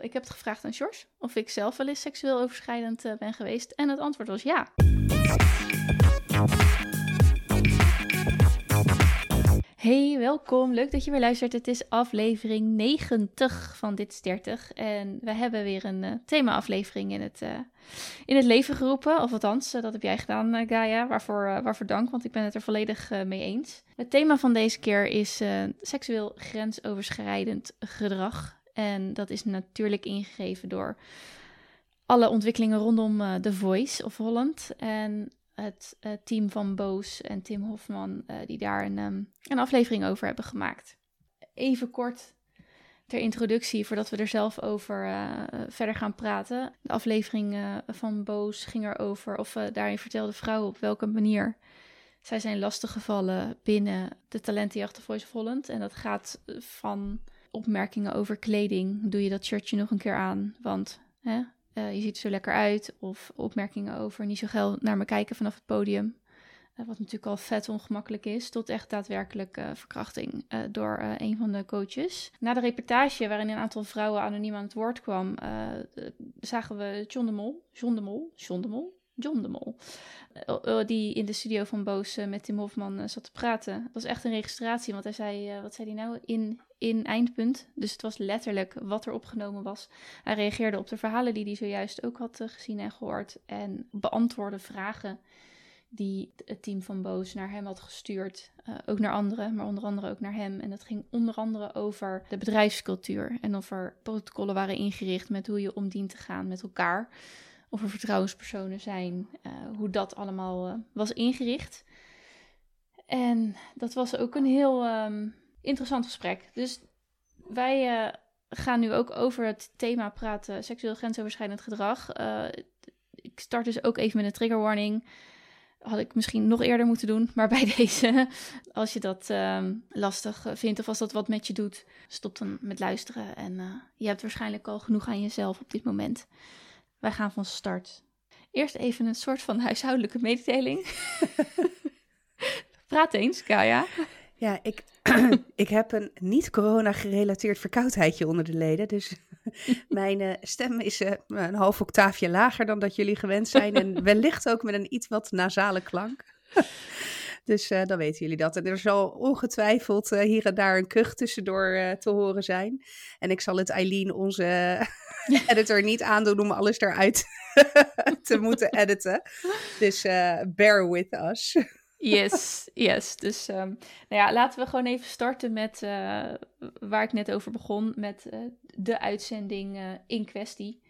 ik heb het gevraagd aan George of ik zelf wel eens seksueel overschrijdend ben geweest. En het antwoord was ja. Hey, welkom. Leuk dat je weer luistert. Het is aflevering 90 van Dit is 30. En we hebben weer een uh, thema-aflevering in, het, uh, in het leven geroepen. Of althans, uh, dat heb jij gedaan, Gaia. Waarvoor, waarvoor dank, want ik ben het er volledig mee eens. Het thema van deze keer is seksueel grensoverschrijdend gedrag. En dat is natuurlijk ingegeven door alle ontwikkelingen rondom The Voice of Holland. En het uh, team van Boos en Tim Hofman, uh, die daar een, um, een aflevering over hebben gemaakt. Even kort ter introductie, voordat we er zelf over verder gaan praten. De aflevering van Boos ging erover, of daarin vertelde vrouwen op welke manier zij zijn lastiggevallen binnen de talentenjacht Voice of Holland. En dat gaat van opmerkingen over kleding. Doe je dat shirtje nog een keer aan? Want hè, uh, je ziet er zo lekker uit. Of opmerkingen over niet zo geil naar me kijken vanaf het podium. Uh, wat natuurlijk al vet ongemakkelijk is. Tot echt daadwerkelijk uh, verkrachting door een van de coaches. Na de reportage waarin een aantal vrouwen anoniem aan het woord kwam. zagen we John de Mol. John de Mol. John de Mol. John de Mol. die in de studio van Boos met Tim Hofman zat te praten. Dat was echt een registratie. Want hij zei, wat zei hij nou? In in eindpunt. Dus het was letterlijk wat er opgenomen was. Hij reageerde op de verhalen die hij zojuist ook had eh, gezien en gehoord. En beantwoordde vragen die het team van Boos naar hem had gestuurd. Ook naar anderen, maar onder andere ook naar hem. En dat ging onder andere over de bedrijfscultuur. En of er protocollen waren ingericht met hoe je om dient te gaan met elkaar. Of er vertrouwenspersonen zijn. Uh, hoe dat allemaal uh, was ingericht. En dat was ook een heel um, interessant gesprek. Dus wij uh, gaan nu ook over het thema praten: seksueel grensoverschrijdend gedrag. Ik start dus ook even met een trigger warning. Had ik misschien nog eerder moeten doen. Maar bij deze, als je dat uh, lastig vindt of als dat wat met je doet, stop dan met luisteren. En je hebt waarschijnlijk al genoeg aan jezelf op dit moment. Wij gaan van start. Eerst even een soort van huishoudelijke mededeling. Praat eens, Kaya. Ja, ik, ik heb een niet-corona-gerelateerd verkoudheidje onder de leden. Dus mijn uh, stem is uh, een half octaafje lager dan dat jullie gewend zijn. En wellicht ook met een iets wat nasale klank. Dus uh, dan weten jullie dat. En er zal ongetwijfeld hier en daar een kuch tussendoor te horen zijn. En ik zal het Eileen, onze editor, niet aandoen om alles eruit te moeten editen. Dus bear with us. Yes, yes. Dus um, nou ja, laten we gewoon even starten met waar ik net over begon, met de uitzending in kwestie.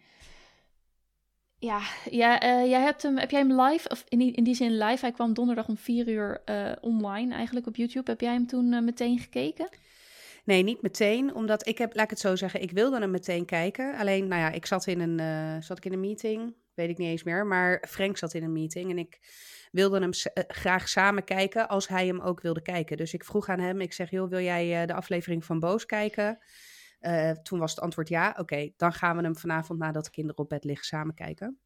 Ja, ja jij hebt hem, heb jij hem live, of in die, in die zin live, hij kwam donderdag om vier uur online eigenlijk op YouTube. Heb jij hem toen meteen gekeken? Nee, niet meteen, omdat ik heb, laat ik het zo zeggen, ik wilde hem meteen kijken. Alleen, nou ja, ik zat in een, zat ik in een meeting, weet ik niet eens meer, maar Frank zat in een meeting en ik wilde hem graag samen kijken als hij hem ook wilde kijken. Dus ik vroeg aan hem, ik zeg, joh, wil jij de aflevering van Boos kijken? Uh, toen was het antwoord ja. Oké, okay, dan gaan we hem vanavond nadat de kinderen op bed liggen samen kijken.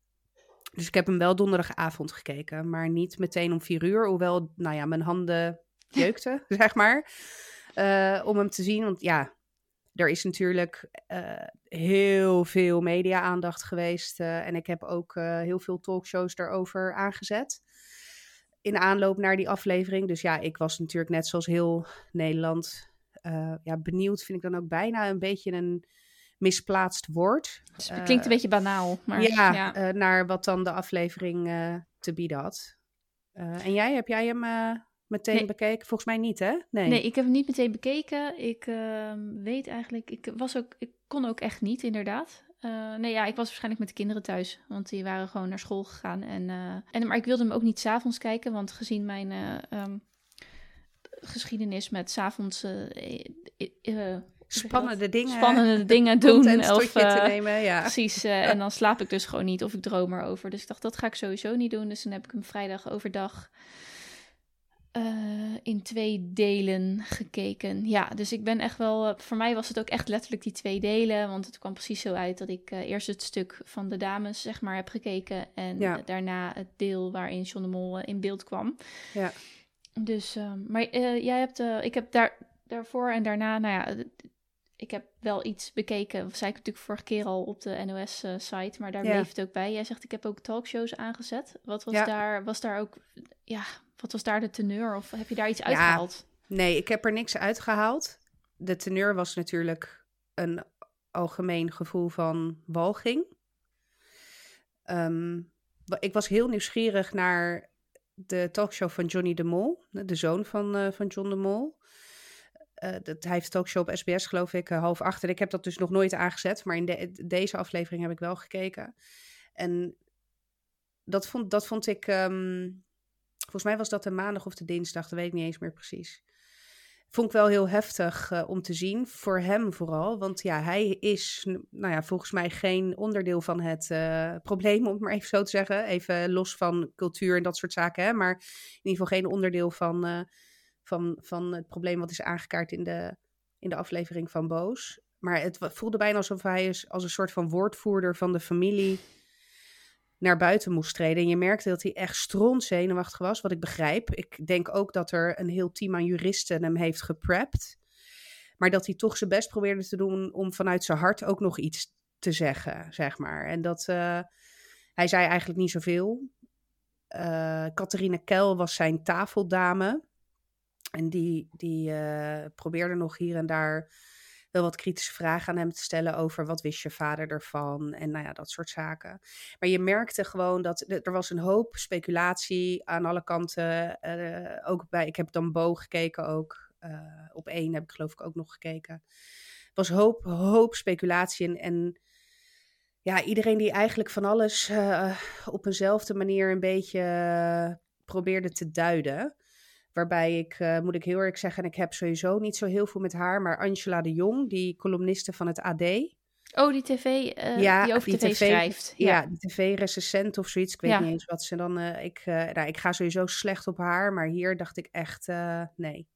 Dus ik heb hem wel donderdagavond gekeken, maar niet meteen om vier uur. Hoewel, nou ja, mijn handen jeukten, zeg maar. om hem te zien, want ja, er is natuurlijk uh, heel veel media-aandacht geweest. En ik heb ook heel veel talkshows daarover aangezet in aanloop naar die aflevering. Dus ja, ik was natuurlijk net zoals heel Nederland uh, ja, benieuwd. Vind ik dan ook bijna een beetje een misplaatst woord. Dus het klinkt een beetje banaal. Maar, ja, ja. Uh, naar wat dan de aflevering te bieden had. en jij, heb jij hem meteen nee. bekeken? Volgens mij niet, hè? Nee, nee ik heb hem niet meteen bekeken. Ik ehm, weet eigenlijk, ik, was ook, ik kon ook echt niet, inderdaad. Uh, nee, ja, ik was waarschijnlijk met de kinderen thuis. Want die waren gewoon naar school gegaan. En, uh, en, maar ik wilde hem ook niet s'avonds kijken. Want gezien mijn um, geschiedenis met s'avonds... spannende dingen. Spannende dingen doen. Of, te nemen, ja. Precies. en dan slaap ik dus gewoon niet. Of ik droom erover. Dus ik dacht, dat ga ik sowieso niet doen. Dus dan heb ik hem vrijdag overdag uh, in twee delen gekeken. Ja, dus ik ben echt wel. Uh, voor mij was het ook echt letterlijk die twee delen. Want het kwam precies zo uit dat ik uh, eerst het stuk van de dames, zeg maar, heb gekeken. En ja. daarna het deel waarin John de Mol in beeld kwam. Ja. Dus, maar jij hebt. ik heb daar, daarvoor en daarna, nou ja. ik heb wel iets bekeken, dat zei ik natuurlijk vorige keer al op de NOS-site, maar daar Ja. bleef het ook bij. Jij zegt, ik heb ook talkshows aangezet. Wat was Ja. daar, was daar ook, ja, wat was daar de teneur? Of heb je daar iets Ja. uitgehaald? Nee, ik heb er niks uitgehaald. De teneur was natuurlijk een algemeen gevoel van walging. Ehm, ik was heel nieuwsgierig naar de talkshow van Johnny de Mol, de zoon van, eh, van John de Mol. Eh, dat, hij heeft talkshow op SBS, geloof ik, eh, half acht. En ik heb dat dus nog nooit aangezet, maar in de- deze aflevering heb ik wel gekeken. En dat vond, dat vond ik, ehm, volgens mij was dat de maandag of de dinsdag, dat weet ik niet eens meer precies. Vond ik wel heel heftig eh, om te zien, voor hem vooral. Want ja, hij is, nou ja, volgens mij geen onderdeel van het eh, probleem, om het maar even zo te zeggen. Even los van cultuur en dat soort zaken, hè. Maar in ieder geval geen onderdeel van, eh, van, van het probleem wat is aangekaart in de, in de aflevering van Boos. Maar het voelde bijna alsof hij is, als een soort van woordvoerder van de familie naar buiten moest treden. En je merkte dat hij echt strontzenuwachtig was, wat ik begrijp. Ik denk ook dat er een heel team aan juristen hem heeft geprept. Maar dat hij toch zijn best probeerde te doen om vanuit zijn hart ook nog iets te zeggen, zeg maar. En dat eh, hij zei eigenlijk niet zoveel. Eh Catharine Kel was zijn tafeldame. En die, die eh, probeerde nog hier en daar wel wat kritische vragen aan hem te stellen over wat wist je vader ervan en nou ja, dat soort zaken. Maar je merkte gewoon dat er was een hoop speculatie aan alle kanten. eh, ook bij, ik heb dan Bo gekeken ook. eh, op één heb ik geloof ik ook nog gekeken. Er was hoop, hoop speculatie en, ja, iedereen die eigenlijk van alles eh, op eenzelfde manier een beetje probeerde te duiden. Waarbij ik, eh, moet ik heel eerlijk zeggen, en ik heb sowieso niet zo heel veel met haar, maar Angela de Jong, die columniste van het AD. Oh, die tv, eh, Ja, die over die tv, schrijft. Ja, Ja. die tv-recensent of zoiets. Ik weet Ja. niet eens wat ze dan. eh, ik, eh, nou, ik ga sowieso slecht op haar, maar hier dacht ik echt eh, nee.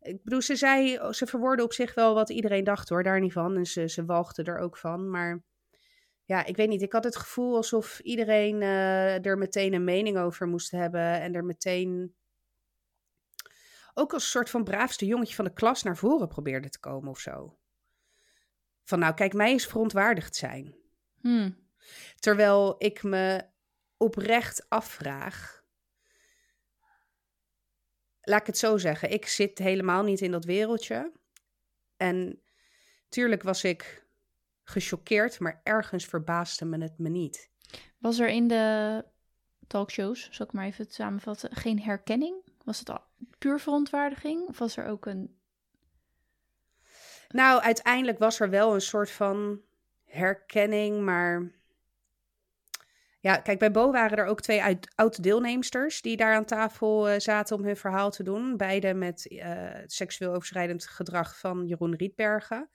Ik bedoel, ze zei, ze verwoordde op zich wel wat iedereen dacht hoor, daar niet van. En ze, ze walgde er ook van. Maar ja, ik weet niet. Ik had het gevoel alsof iedereen eh, er meteen een mening over moest hebben. En er meteen ook als een soort van braafste jongetje van de klas naar voren probeerde te komen of zo. Van nou, kijk, mij is verontwaardigd zijn. Hmm. Terwijl ik me oprecht afvraag. Laat ik het zo zeggen. Ik zit helemaal niet in dat wereldje. En tuurlijk was ik gechoqueerd, maar ergens verbaasde me het me niet. Was er in de talkshows, zal ik maar even samenvatten, geen herkenning? Was het al puur verontwaardiging? Of was er ook een... Nou, uiteindelijk was er wel een soort van herkenning, maar. Ja, kijk, bij Bo waren er ook twee uit- oud-deelnemsters die daar aan tafel eh, zaten om hun verhaal te doen. Beide met eh, seksueel overschrijdend gedrag van Jeroen Rietbergen.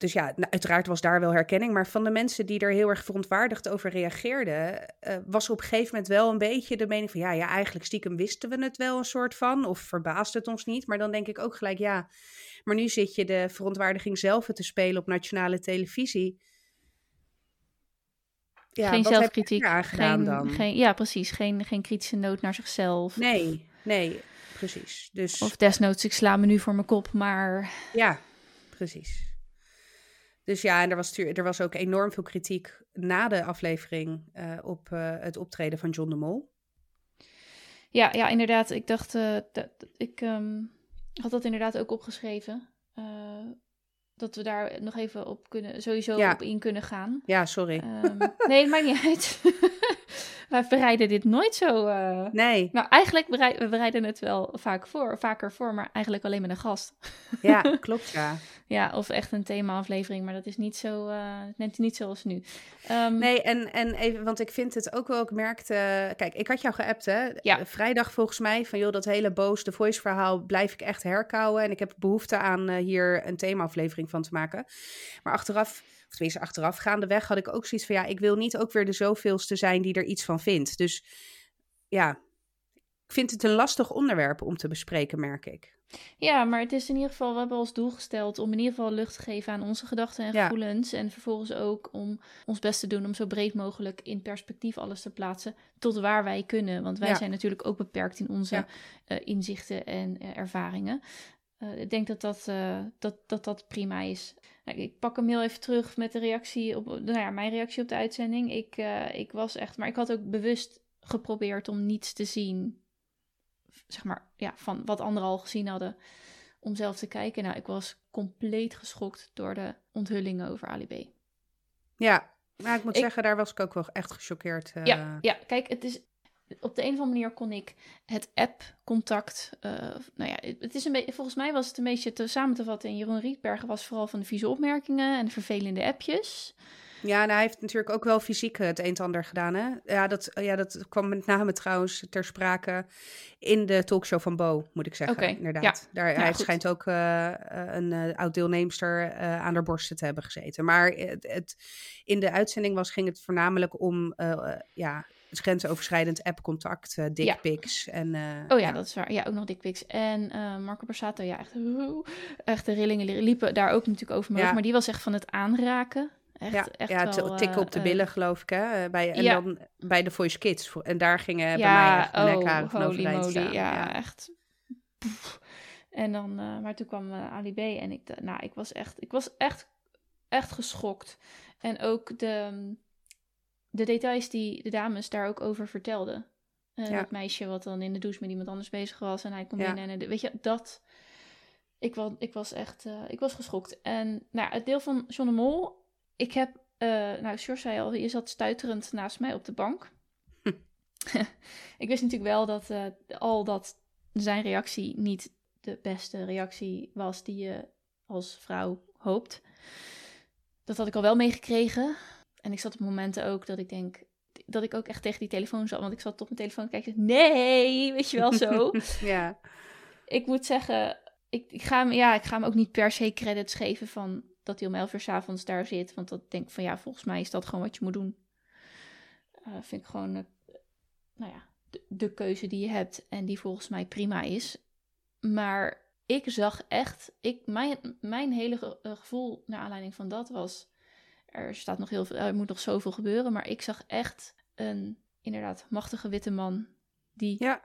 Dus ja, nou, uiteraard was daar wel herkenning. Maar van de mensen die er heel erg verontwaardigd over reageerden, eh, was er op een gegeven moment wel een beetje de mening van ja, ja, eigenlijk stiekem wisten we het wel een soort van. Of verbaasde het ons niet. Maar dan denk ik ook gelijk, ja, maar nu zit je de verontwaardiging zelf te spelen op nationale televisie. Ja, geen zelfkritiek. Geen, dan? geen, ja, precies. Geen, geen kritische noot naar zichzelf. Nee, nee, precies. Dus Of desnoods, ik sla me nu voor mijn kop, maar... ja, precies. Dus ja, en er was, er was ook enorm veel kritiek na de aflevering eh, op eh, het optreden van John de Mol. Ja, ja inderdaad. Ik dacht, eh, dat, ik ehm, had dat inderdaad ook opgeschreven. dat we daar nog even op kunnen, sowieso Ja. op in kunnen gaan. Ja, sorry. Ehm, nee, het maakt niet uit. Wij bereiden dit nooit zo. eh. nee, Nou, eigenlijk bereiden we bereiden het wel vaak voor, vaker voor, maar eigenlijk alleen met een gast. ja, klopt ja. Ja, of echt een thema-aflevering, maar dat is niet zo, eh net niet zoals nu. Ehm, Nee, en, en even, want ik vind het ook wel, ik merkte, kijk, ik had jou geappt hè, Ja. vrijdag volgens mij, van joh, dat hele boos, de voice verhaal blijf ik echt herkauwen en ik heb behoefte aan eh, hier een themaaflevering van te maken. Maar achteraf, tenminste achteraf, gaandeweg had ik ook zoiets van, ja, ik wil niet ook weer de zoveelste zijn die er iets van vindt. Dus ja, ik vind het een lastig onderwerp om te bespreken, merk ik. Ja, maar het is in ieder geval, we hebben als doel gesteld om in ieder geval lucht te geven aan onze gedachten en Ja. gevoelens. En vervolgens ook om ons best te doen om zo breed mogelijk in perspectief alles te plaatsen tot waar wij kunnen. Want wij Ja. zijn natuurlijk ook beperkt in onze Ja. eh, inzichten en eh, ervaringen. Eh, ik denk dat dat, eh, dat, dat, dat prima is. Nou, ik pak hem heel even terug met de reactie op, nou ja, mijn reactie op de uitzending. Ik, eh, ik was echt, maar ik had ook bewust geprobeerd om niets te zien, zeg maar, ja, van wat anderen al gezien hadden, om zelf te kijken. Nou, ik was compleet geschokt door de onthullingen over Ali B. Ja, maar ik moet zeggen, daar was ik ook wel echt gechoqueerd. Ja, ja, kijk, het is op de een of andere manier kon ik het app-contact. Uh, nou ja, het is een beetje. Volgens mij was het een beetje te, samen te vatten. En Jeroen Rietbergen was vooral van de vieze opmerkingen en de vervelende appjes. Ja, en hij heeft natuurlijk ook wel fysiek het een en ander gedaan. Hè? Ja, dat, ja, dat kwam met name trouwens ter sprake in de talkshow van Bo, moet ik zeggen. Okay, inderdaad. Ja. Daar, hij schijnt ook uh, een uh, oud deelnemster uh, aan de borsten te hebben gezeten. Maar het, het, in de uitzending was, ging het voornamelijk om ja, grensoverschrijdend appcontact, uh, dickpics. Ja. En, uh, oh ja, dat is waar. Ja, ook nog dickpics. En uh, Marco Borsato, ja, echt, echt de rillingen liepen daar ook natuurlijk over ja. maar die was echt van het aanraken. Echt, ja, echt ja wel, tikken op de billen, geloof ik, hè? Bij, en dan bij de Voice Kids. En daar gingen bij mij echt oh, nekharen van moly, ja, ja, echt. En dan, maar toen kwam Ali B en ik, nou, ik was echt, ik was echt, echt geschokt. En ook de, de details die de dames daar ook over vertelden. Uh, ja. Dat meisje wat dan in de douche met iemand anders bezig was en hij komt binnen en weet je, dat... Ik was, ik was echt, uh, ik was geschokt. En nou, het deel van John de Mol, ik heb, uh, nou, Sjors zei al, je zat stuiterend naast mij op de bank. Hm. ik wist natuurlijk wel dat al dat zijn reactie niet de beste reactie was die je als vrouw hoopt. Dat had ik al wel meegekregen. En ik zat op momenten ook dat ik denk, dat ik ook echt tegen die telefoon zat. Want ik zat op mijn telefoon te kijken. Nee, weet je wel zo. ja. Ik moet zeggen, ik, ik, ga hem, ja, ik ga hem ook niet per se credits geven van dat hij om elf uur s avonds daar zit. Want dat denk ik van ja, volgens mij is dat gewoon wat je moet doen. Uh, vind ik gewoon, uh, nou ja, de, de, keuze die je hebt en die volgens mij prima is. Maar ik zag echt, ik, mijn, mijn hele ge uh, gevoel naar aanleiding van dat was er staat nog heel veel, er moet nog zoveel gebeuren. Maar ik zag echt een inderdaad machtige witte man die ja.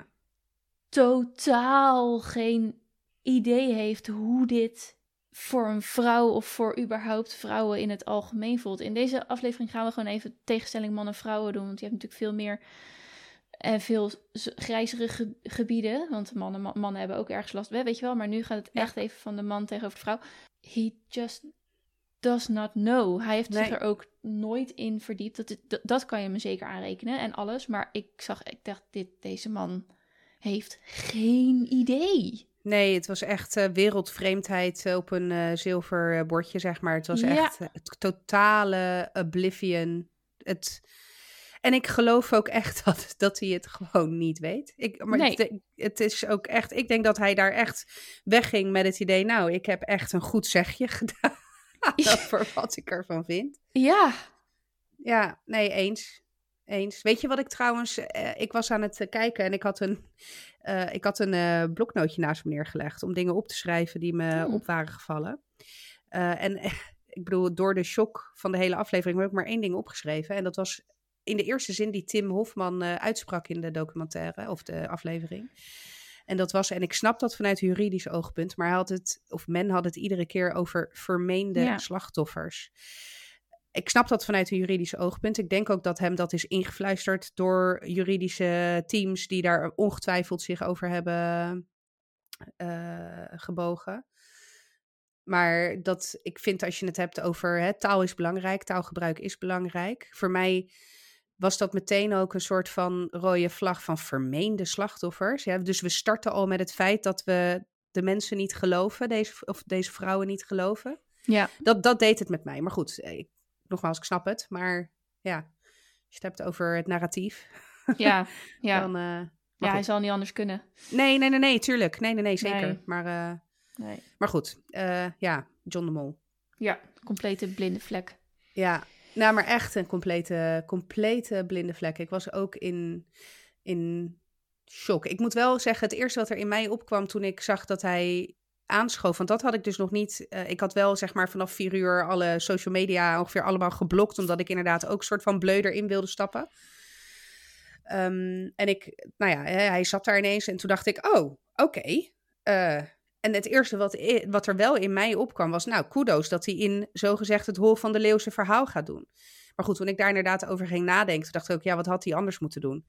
totaal geen idee heeft hoe dit voor een vrouw of voor überhaupt vrouwen in het algemeen voelt. In deze aflevering gaan we gewoon even tegenstelling mannen-vrouwen doen, want je hebt natuurlijk veel meer en veel grijzere gebieden, want mannen, mannen hebben ook ergens last, weet je wel, maar nu gaat het echt even van de man tegenover de vrouw. He just does not know. Hij heeft zich er ook nooit in verdiept. Dat, dat, dat, kan je me zeker aanrekenen en alles. Maar ik zag, ik dacht, dit, deze man heeft geen idee. Nee, het was echt uh, wereldvreemdheid op een uh, zilver bordje, zeg maar. Het was echt uh, totale oblivion. Het... En ik geloof ook echt dat, dat hij het gewoon niet weet. Ik, maar nee. het, is ook echt, ik denk dat hij daar echt wegging met het idee, nou, ik heb echt een goed zegje gedaan. voor wat ik ervan vind. Ja. Ja, nee, eens. Eens. Weet je wat ik trouwens... Uh, ik was aan het uh, kijken en ik had een, uh, ik had een bloknootje naast me neergelegd... om dingen op te schrijven die me hmm. op waren gevallen. en ik bedoel, door de shock van de hele aflevering... heb ik maar één ding opgeschreven. En dat was in de eerste zin die Tim Hofman uitspraak in de documentaire... of de aflevering. En dat was, en ik snap dat vanuit juridisch oogpunt, maar hij had het, of men had het iedere keer over vermeende slachtoffers. Ik snap dat vanuit een juridisch oogpunt. Ik denk ook dat hem dat is ingefluisterd door juridische teams die daar ongetwijfeld zich over hebben uh, gebogen. Maar dat ik vind als je het hebt over hè, taal is belangrijk, taalgebruik is belangrijk. Voor mij was dat meteen ook een soort van rode vlag van vermeende slachtoffers. Ja, dus we starten al met het feit dat we de mensen niet geloven, deze, of deze vrouwen niet geloven. Ja. Dat, dat deed het met mij. Maar goed, eh, ik, nogmaals, ik snap het. Maar ja, als je het hebt over het narratief. Ja, ja. dan, uh, ja, hij zal niet anders kunnen. Nee, nee, nee, nee, tuurlijk. Nee, nee, nee, zeker. Nee. Maar, uh, nee. maar goed, uh, ja, John de Mol. Ja, complete blinde vlek. Ja, nou, maar echt een complete, complete blinde vlek. Ik was ook in, in shock. Ik moet wel zeggen, het eerste wat er in mij opkwam toen ik zag dat hij aanschoof. Want dat had ik dus nog niet. Uh, ik had wel zeg maar vanaf vier uur alle social media ongeveer allemaal geblokt. Omdat ik inderdaad ook soort van bleu erin wilde stappen. Um, en ik, nou ja, hij zat daar ineens en toen dacht ik, oh, oké. Okay. Uh, en het eerste wat, wat er wel in mij opkwam was, nou, kudos dat hij in zogezegd het hol van de leeuwse verhaal gaat doen. Maar goed, toen ik daar inderdaad over ging nadenken, dacht ik ook, ja, wat had hij anders moeten doen?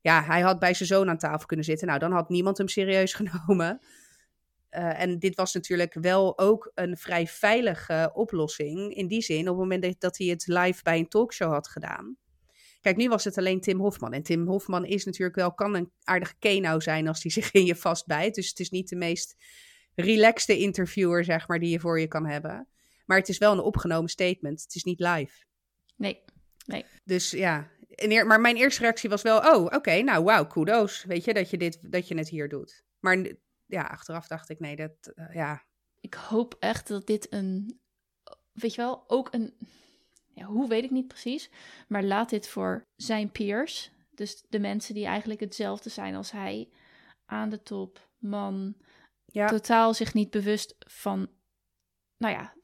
Ja, hij had bij zijn zoon aan tafel kunnen zitten. Nou, dan had niemand hem serieus genomen. Uh, en dit was natuurlijk wel ook een vrij veilige oplossing. In die zin, op het moment dat hij het live bij een talkshow had gedaan. Kijk, nu was het alleen Tim Hofman. En Tim Hofman is natuurlijk wel, kan een aardige kenau zijn als hij zich in je vastbijt. Dus het is niet de meest relaxte interviewer, zeg maar, die je voor je kan hebben. Maar het is wel een opgenomen statement. Het is niet live. Nee, nee. Dus ja, maar mijn eerste reactie was wel, oh, oké, nou, wauw, kudos. Weet je, dat je, dit, dat je het hier doet. Maar ja, achteraf dacht ik, nee, dat, uh, ja. Ik hoop echt dat dit een, weet je wel, ook een, ja, hoe weet ik niet precies, maar laat dit voor zijn peers, dus de mensen die eigenlijk hetzelfde zijn als hij, aan de top, man, ja. totaal zich niet bewust van, nou ja,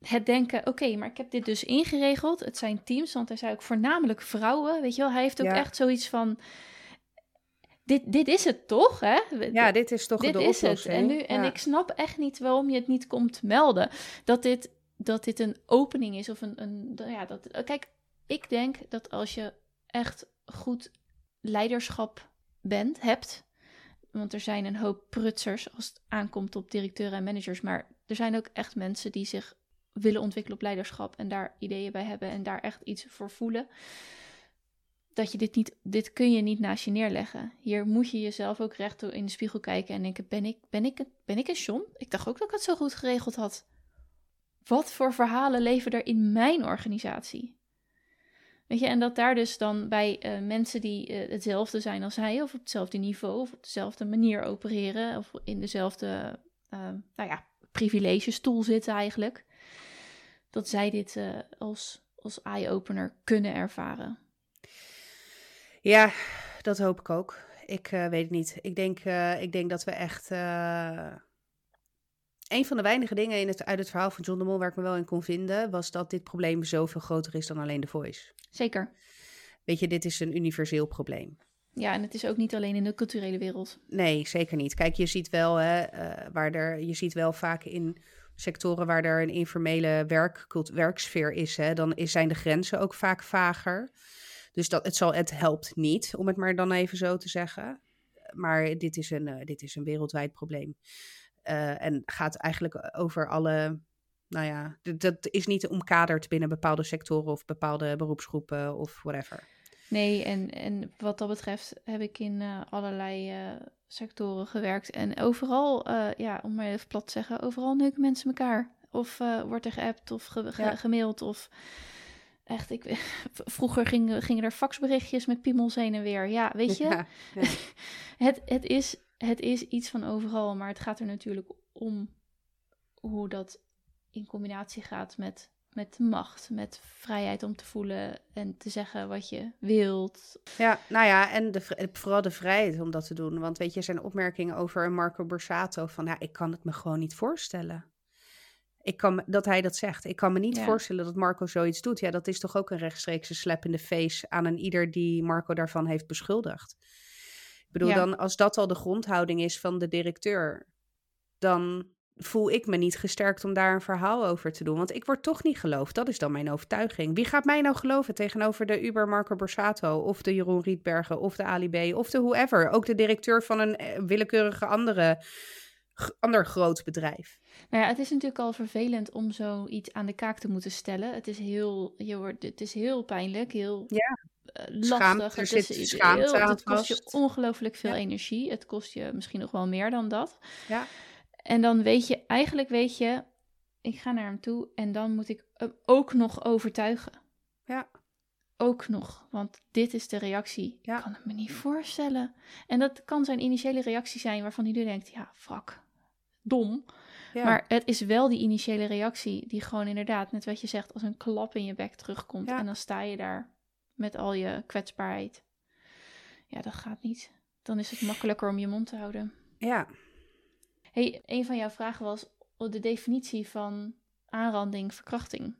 het denken, oké, maar ik heb dit dus ingeregeld. Het zijn teams, want hij zei ook voornamelijk vrouwen, weet je wel. Hij heeft ook echt zoiets van, dit, dit is het toch, hè? Ja, dit is toch dit de is Het. En, nu, en ik snap echt niet waarom je het niet komt melden. Dat dit, dat dit een opening is of een, een ja, dat, kijk, ik denk dat als je echt goed leiderschap bent, hebt, want er zijn een hoop prutsers als het aankomt op directeuren en managers. Maar er zijn ook echt mensen die zich willen ontwikkelen op leiderschap en daar ideeën bij hebben en daar echt iets voor voelen. Dat je dit niet, dit kun je niet naast je neerleggen. Hier moet je jezelf ook recht in de spiegel kijken en denken: ben ik, ben ik, ben ik een John? Ik dacht ook dat ik het zo goed geregeld had. Wat voor verhalen leven er in mijn organisatie? Weet je, en dat daar dus dan bij uh, mensen die uh, hetzelfde zijn als hij, of op hetzelfde niveau, of op dezelfde manier opereren, of in dezelfde, uh, nou ja, privilegestoel zitten eigenlijk, dat zij dit als, als eye-opener kunnen ervaren. Ja, dat hoop ik ook. Ik weet het niet. Ik denk, ik denk dat we echt een van de weinige dingen in het, uit het verhaal van John de Mol waar ik me wel in kon vinden, was dat dit probleem zoveel groter is dan alleen de voice. Zeker. Weet je, dit is een universeel probleem. Ja, en het is ook niet alleen in de culturele wereld. Nee, zeker niet. Kijk, je ziet wel, hè, uh, waar er, je ziet wel vaak in sectoren waar er een informele werk, werksfeer is, hè, dan is, zijn de grenzen ook vaak vager. Dus dat, het, zal, het helpt niet, om het maar dan even zo te zeggen. Maar dit is een, uh, dit is een wereldwijd probleem. Uh, en gaat eigenlijk over alle. Nou ja, dat is niet omkaderd binnen bepaalde sectoren of bepaalde beroepsgroepen of whatever. Nee, en, en wat dat betreft heb ik in uh, allerlei uh, sectoren gewerkt. En overal, ja, om maar even plat te zeggen, overal neuken mensen elkaar. Of wordt er geappt of ge ja. gemaild of... Echt, ik, vroeger gingen, gingen er faxberichtjes met piemels heen en weer. Ja, weet je? Ja, ja. het, het is het is iets van overal, maar het gaat er natuurlijk om hoe dat in combinatie gaat met, met macht, met vrijheid om te voelen en te zeggen wat je wilt. Ja, nou ja, en de, vooral de vrijheid om dat te doen. Want weet je, zijn opmerkingen over Marco Borsato van, ja, ik kan het me gewoon niet voorstellen. Ik kan, dat hij dat zegt. Ik kan me niet voorstellen dat Marco zoiets doet. Ja, dat is toch ook een rechtstreekse slap in de face aan een ieder die Marco daarvan heeft beschuldigd bedoel, dan als dat al de grondhouding is van de directeur, dan voel ik me niet gesterkt om daar een verhaal over te doen. Want ik word toch niet geloofd. Dat is dan mijn overtuiging. Wie gaat mij nou geloven tegenover de Uber Marco Borsato... of de Jeroen Rietbergen of de Ali B of de whoever? Ook de directeur van een eh, willekeurige andere ander groot bedrijf. Nou ja, het is natuurlijk al vervelend om zoiets aan de kaak te moeten stellen. Het is heel, je wordt, het is heel pijnlijk, heel ja. Lastig. er zit is schaamte heel, het kost je ongelooflijk veel energie. Het kost je misschien nog wel meer dan dat. Ja. En dan weet je, eigenlijk weet je, ik ga naar hem toe en dan moet ik hem ook nog overtuigen. Ja. Ook nog, want dit is de reactie. Ja. Ik kan het me niet voorstellen. En dat kan zijn initiële reactie zijn waarvan hij nu denkt, ja, frak, dom. Maar het is wel die initiële reactie die gewoon inderdaad, net wat je zegt, als een klap in je bek terugkomt. En dan sta je daar met al je kwetsbaarheid. Ja, dat gaat niet. Dan is het makkelijker om je mond te houden. Ja. hey, een van jouw vragen was de definitie van aanranding, verkrachting.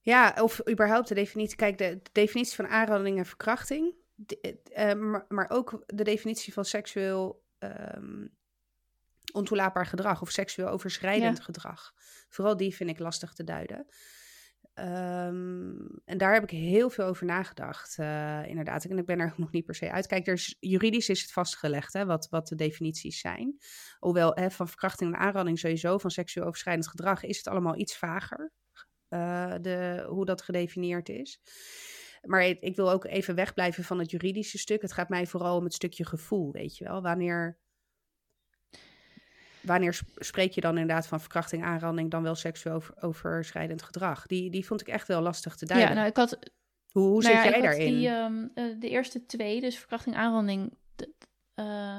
Ja, of überhaupt de definitie. Kijk, de, definitie van aanranding en verkrachting. De, uh, maar, maar, ook de definitie van seksueel um, ontoelaatbaar gedrag of seksueel overschrijdend Ja. gedrag. Vooral die vind ik lastig te duiden. Ehm, en daar heb ik heel veel over nagedacht, eh, inderdaad. En ik ben er nog niet per se uit. Kijk, is, juridisch is het vastgelegd hè, wat, wat de definities zijn. Hoewel hè, van verkrachting en aanranding sowieso, van seksueel overschrijdend gedrag, is het allemaal iets vager. eh, de, hoe dat gedefinieerd is. Maar ik, ik wil ook even wegblijven van het juridische stuk. Het gaat mij vooral om het stukje gevoel, weet je wel. Wanneer, wanneer sp- spreek je dan inderdaad van verkrachting, aanranding, dan wel seksueel over- overschrijdend gedrag? Die, die vond ik echt wel lastig te duiden. Ja, nou, ik had, hoe hoe nou zit ja, jij daarin? Die, ehm, eh, de eerste twee, dus verkrachting, aanranding, eh,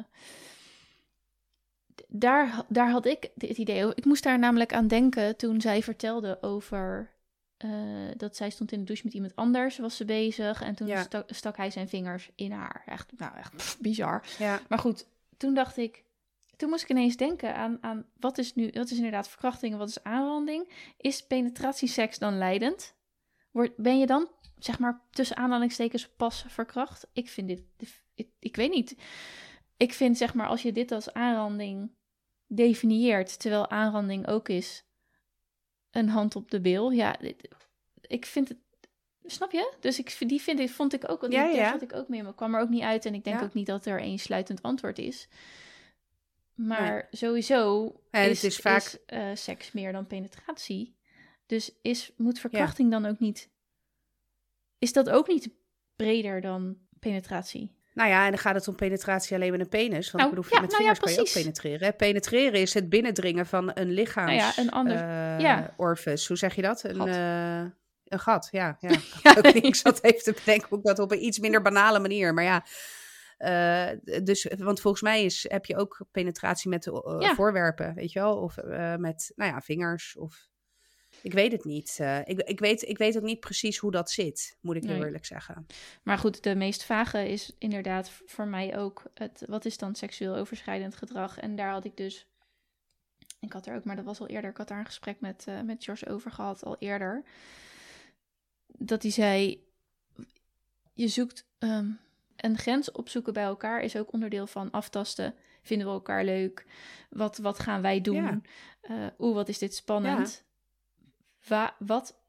daar, daar had ik het idee over. Ik moest daar namelijk aan denken toen zij vertelde over eh, dat zij stond in de douche met iemand anders, was ze bezig. En toen Ja. stak, stak hij zijn vingers in haar. Echt, nou, echt pff, bizar. Ja, Maar goed, toen dacht ik, toen moest ik ineens denken aan, aan wat is nu, wat is inderdaad verkrachting en wat is aanranding? Is penetratieseks dan leidend? Word, ben je dan, zeg maar, tussen aanhalingstekens pas verkracht? Ik vind dit, ik, ik weet niet. Ik vind, zeg maar, als je dit als aanranding definieert, terwijl aanranding ook is een hand op de bil, ja, dit- ik vind het. Snap je? Dus ik, die vind ik, vond ik ook, Ja, daar ja. zat ik ook mee, maar kwam er ook niet uit. En ik denk Ja. ook niet dat er één sluitend antwoord is. Maar sowieso En het is, is vaak- is, eh, seks meer dan penetratie. Dus is, moet verkrachting dan ook niet... Is dat ook niet breder dan penetratie? nou ja, en dan gaat het om penetratie alleen met een penis. Want Nou, ik bedoel, ja, met nou ja, vingers kan je ook penetreren. hè. Penetreren is het binnendringen van een lichaams... Nou ja, een ander- ja. orifice. Hoe zeg je dat? Een Gat. eh, een gat, ja. ja. Ook. Ik zat even te bedenken ik dat op een iets minder banale manier. Maar ja, eh, dus, want volgens mij is, heb je ook penetratie met eh, Ja. voorwerpen, weet je wel? Of eh, met, nou ja, vingers. Of, ik weet het niet. Eh, ik, ik, weet, ik weet ook niet precies hoe dat zit, moet ik Nee. eerlijk zeggen. Maar goed, de meest vage is inderdaad voor mij ook het, wat is dan seksueel overschrijdend gedrag? En daar had ik dus, ik had er ook, maar dat was al eerder, ik had daar een gesprek met, met George over gehad, al eerder. Dat hij zei, je zoekt ehm, een grens opzoeken bij elkaar is ook onderdeel van aftasten. Vinden we elkaar leuk? Wat, wat gaan wij doen? Ja. Eh, Oeh, wat is dit spannend? Wa- wat,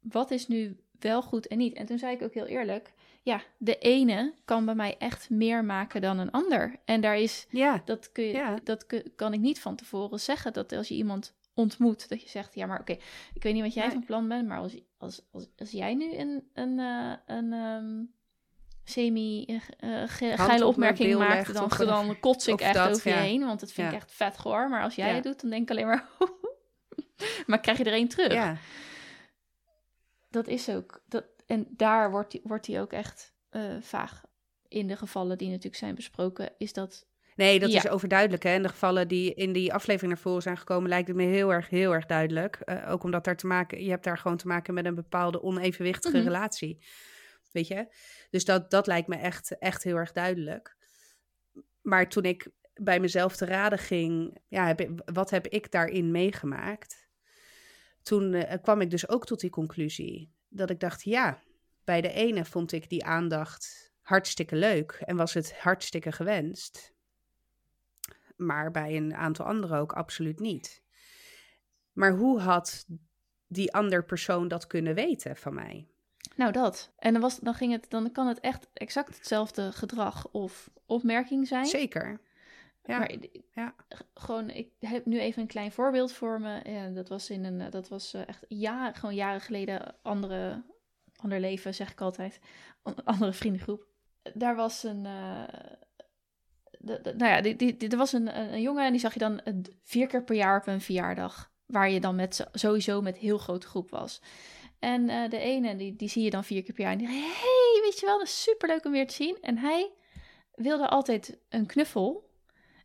wat is nu wel goed en niet? En toen zei ik ook heel eerlijk, ja, de ene kan bij mij echt meer maken dan een ander. En daar is, Ja, dat, kun je, Ja. dat kun- kan ik niet van tevoren zeggen. Dat als je iemand ontmoet, dat je zegt, ja, maar oké, ik weet niet wat jij Nee. van plan bent, maar als, als, als, als jij nu een, een, eh, een ehm, semi eh, eh, mijn opmerking bil maakt, legt dan, of- dan kots ik echt dat, over je ja. heen, want dat vind ik echt vet goor. Maar als jij Ja. het doet, dan denk ik alleen maar, maar krijg je er één terug? ja. Dat is ook. Dat, en daar wordt die, wordt die ook echt eh, vaag. In de gevallen die natuurlijk zijn besproken, is dat. Nee, dat is overduidelijk. Hè? En de gevallen die in die aflevering naar voren zijn gekomen, lijkt het me heel erg, heel erg duidelijk. Ook omdat daar te maken, je hebt daar gewoon te maken met een bepaalde onevenwichtige Mhm. relatie. Dus dat, dat lijkt me echt, echt heel erg duidelijk. Maar toen ik bij mezelf te raden ging, ja, wat heb ik daarin meegemaakt? Toen eh, kwam ik dus ook tot die conclusie. Dat ik dacht, ja, bij de ene vond ik die aandacht hartstikke leuk en was het hartstikke gewenst. Maar bij een aantal anderen ook absoluut niet. Maar hoe had die ander persoon dat kunnen weten van mij? Nou, dat. En dan, was, dan, ging het, dan kan het echt exact hetzelfde gedrag of opmerking zijn. Zeker. Ja, Maar ja. gewoon, ik heb nu even een klein voorbeeld voor me. Ja, dat was in een, eh, dat was eh, echt ja, gewoon jaren geleden, andere, ander leven zeg ik altijd, andere vriendengroep. Daar was een, eh, de, de- nou ja, die, die, die- er was een, een, een jongen en die zag je dan vier keer per jaar op een verjaardag, waar je dan met sowieso met heel grote groep was. En eh, de ene, die, die zie je dan vier keer per jaar en die zegt, hey, weet je wel, dat is superleuk om weer te zien. En hij wilde altijd een knuffel.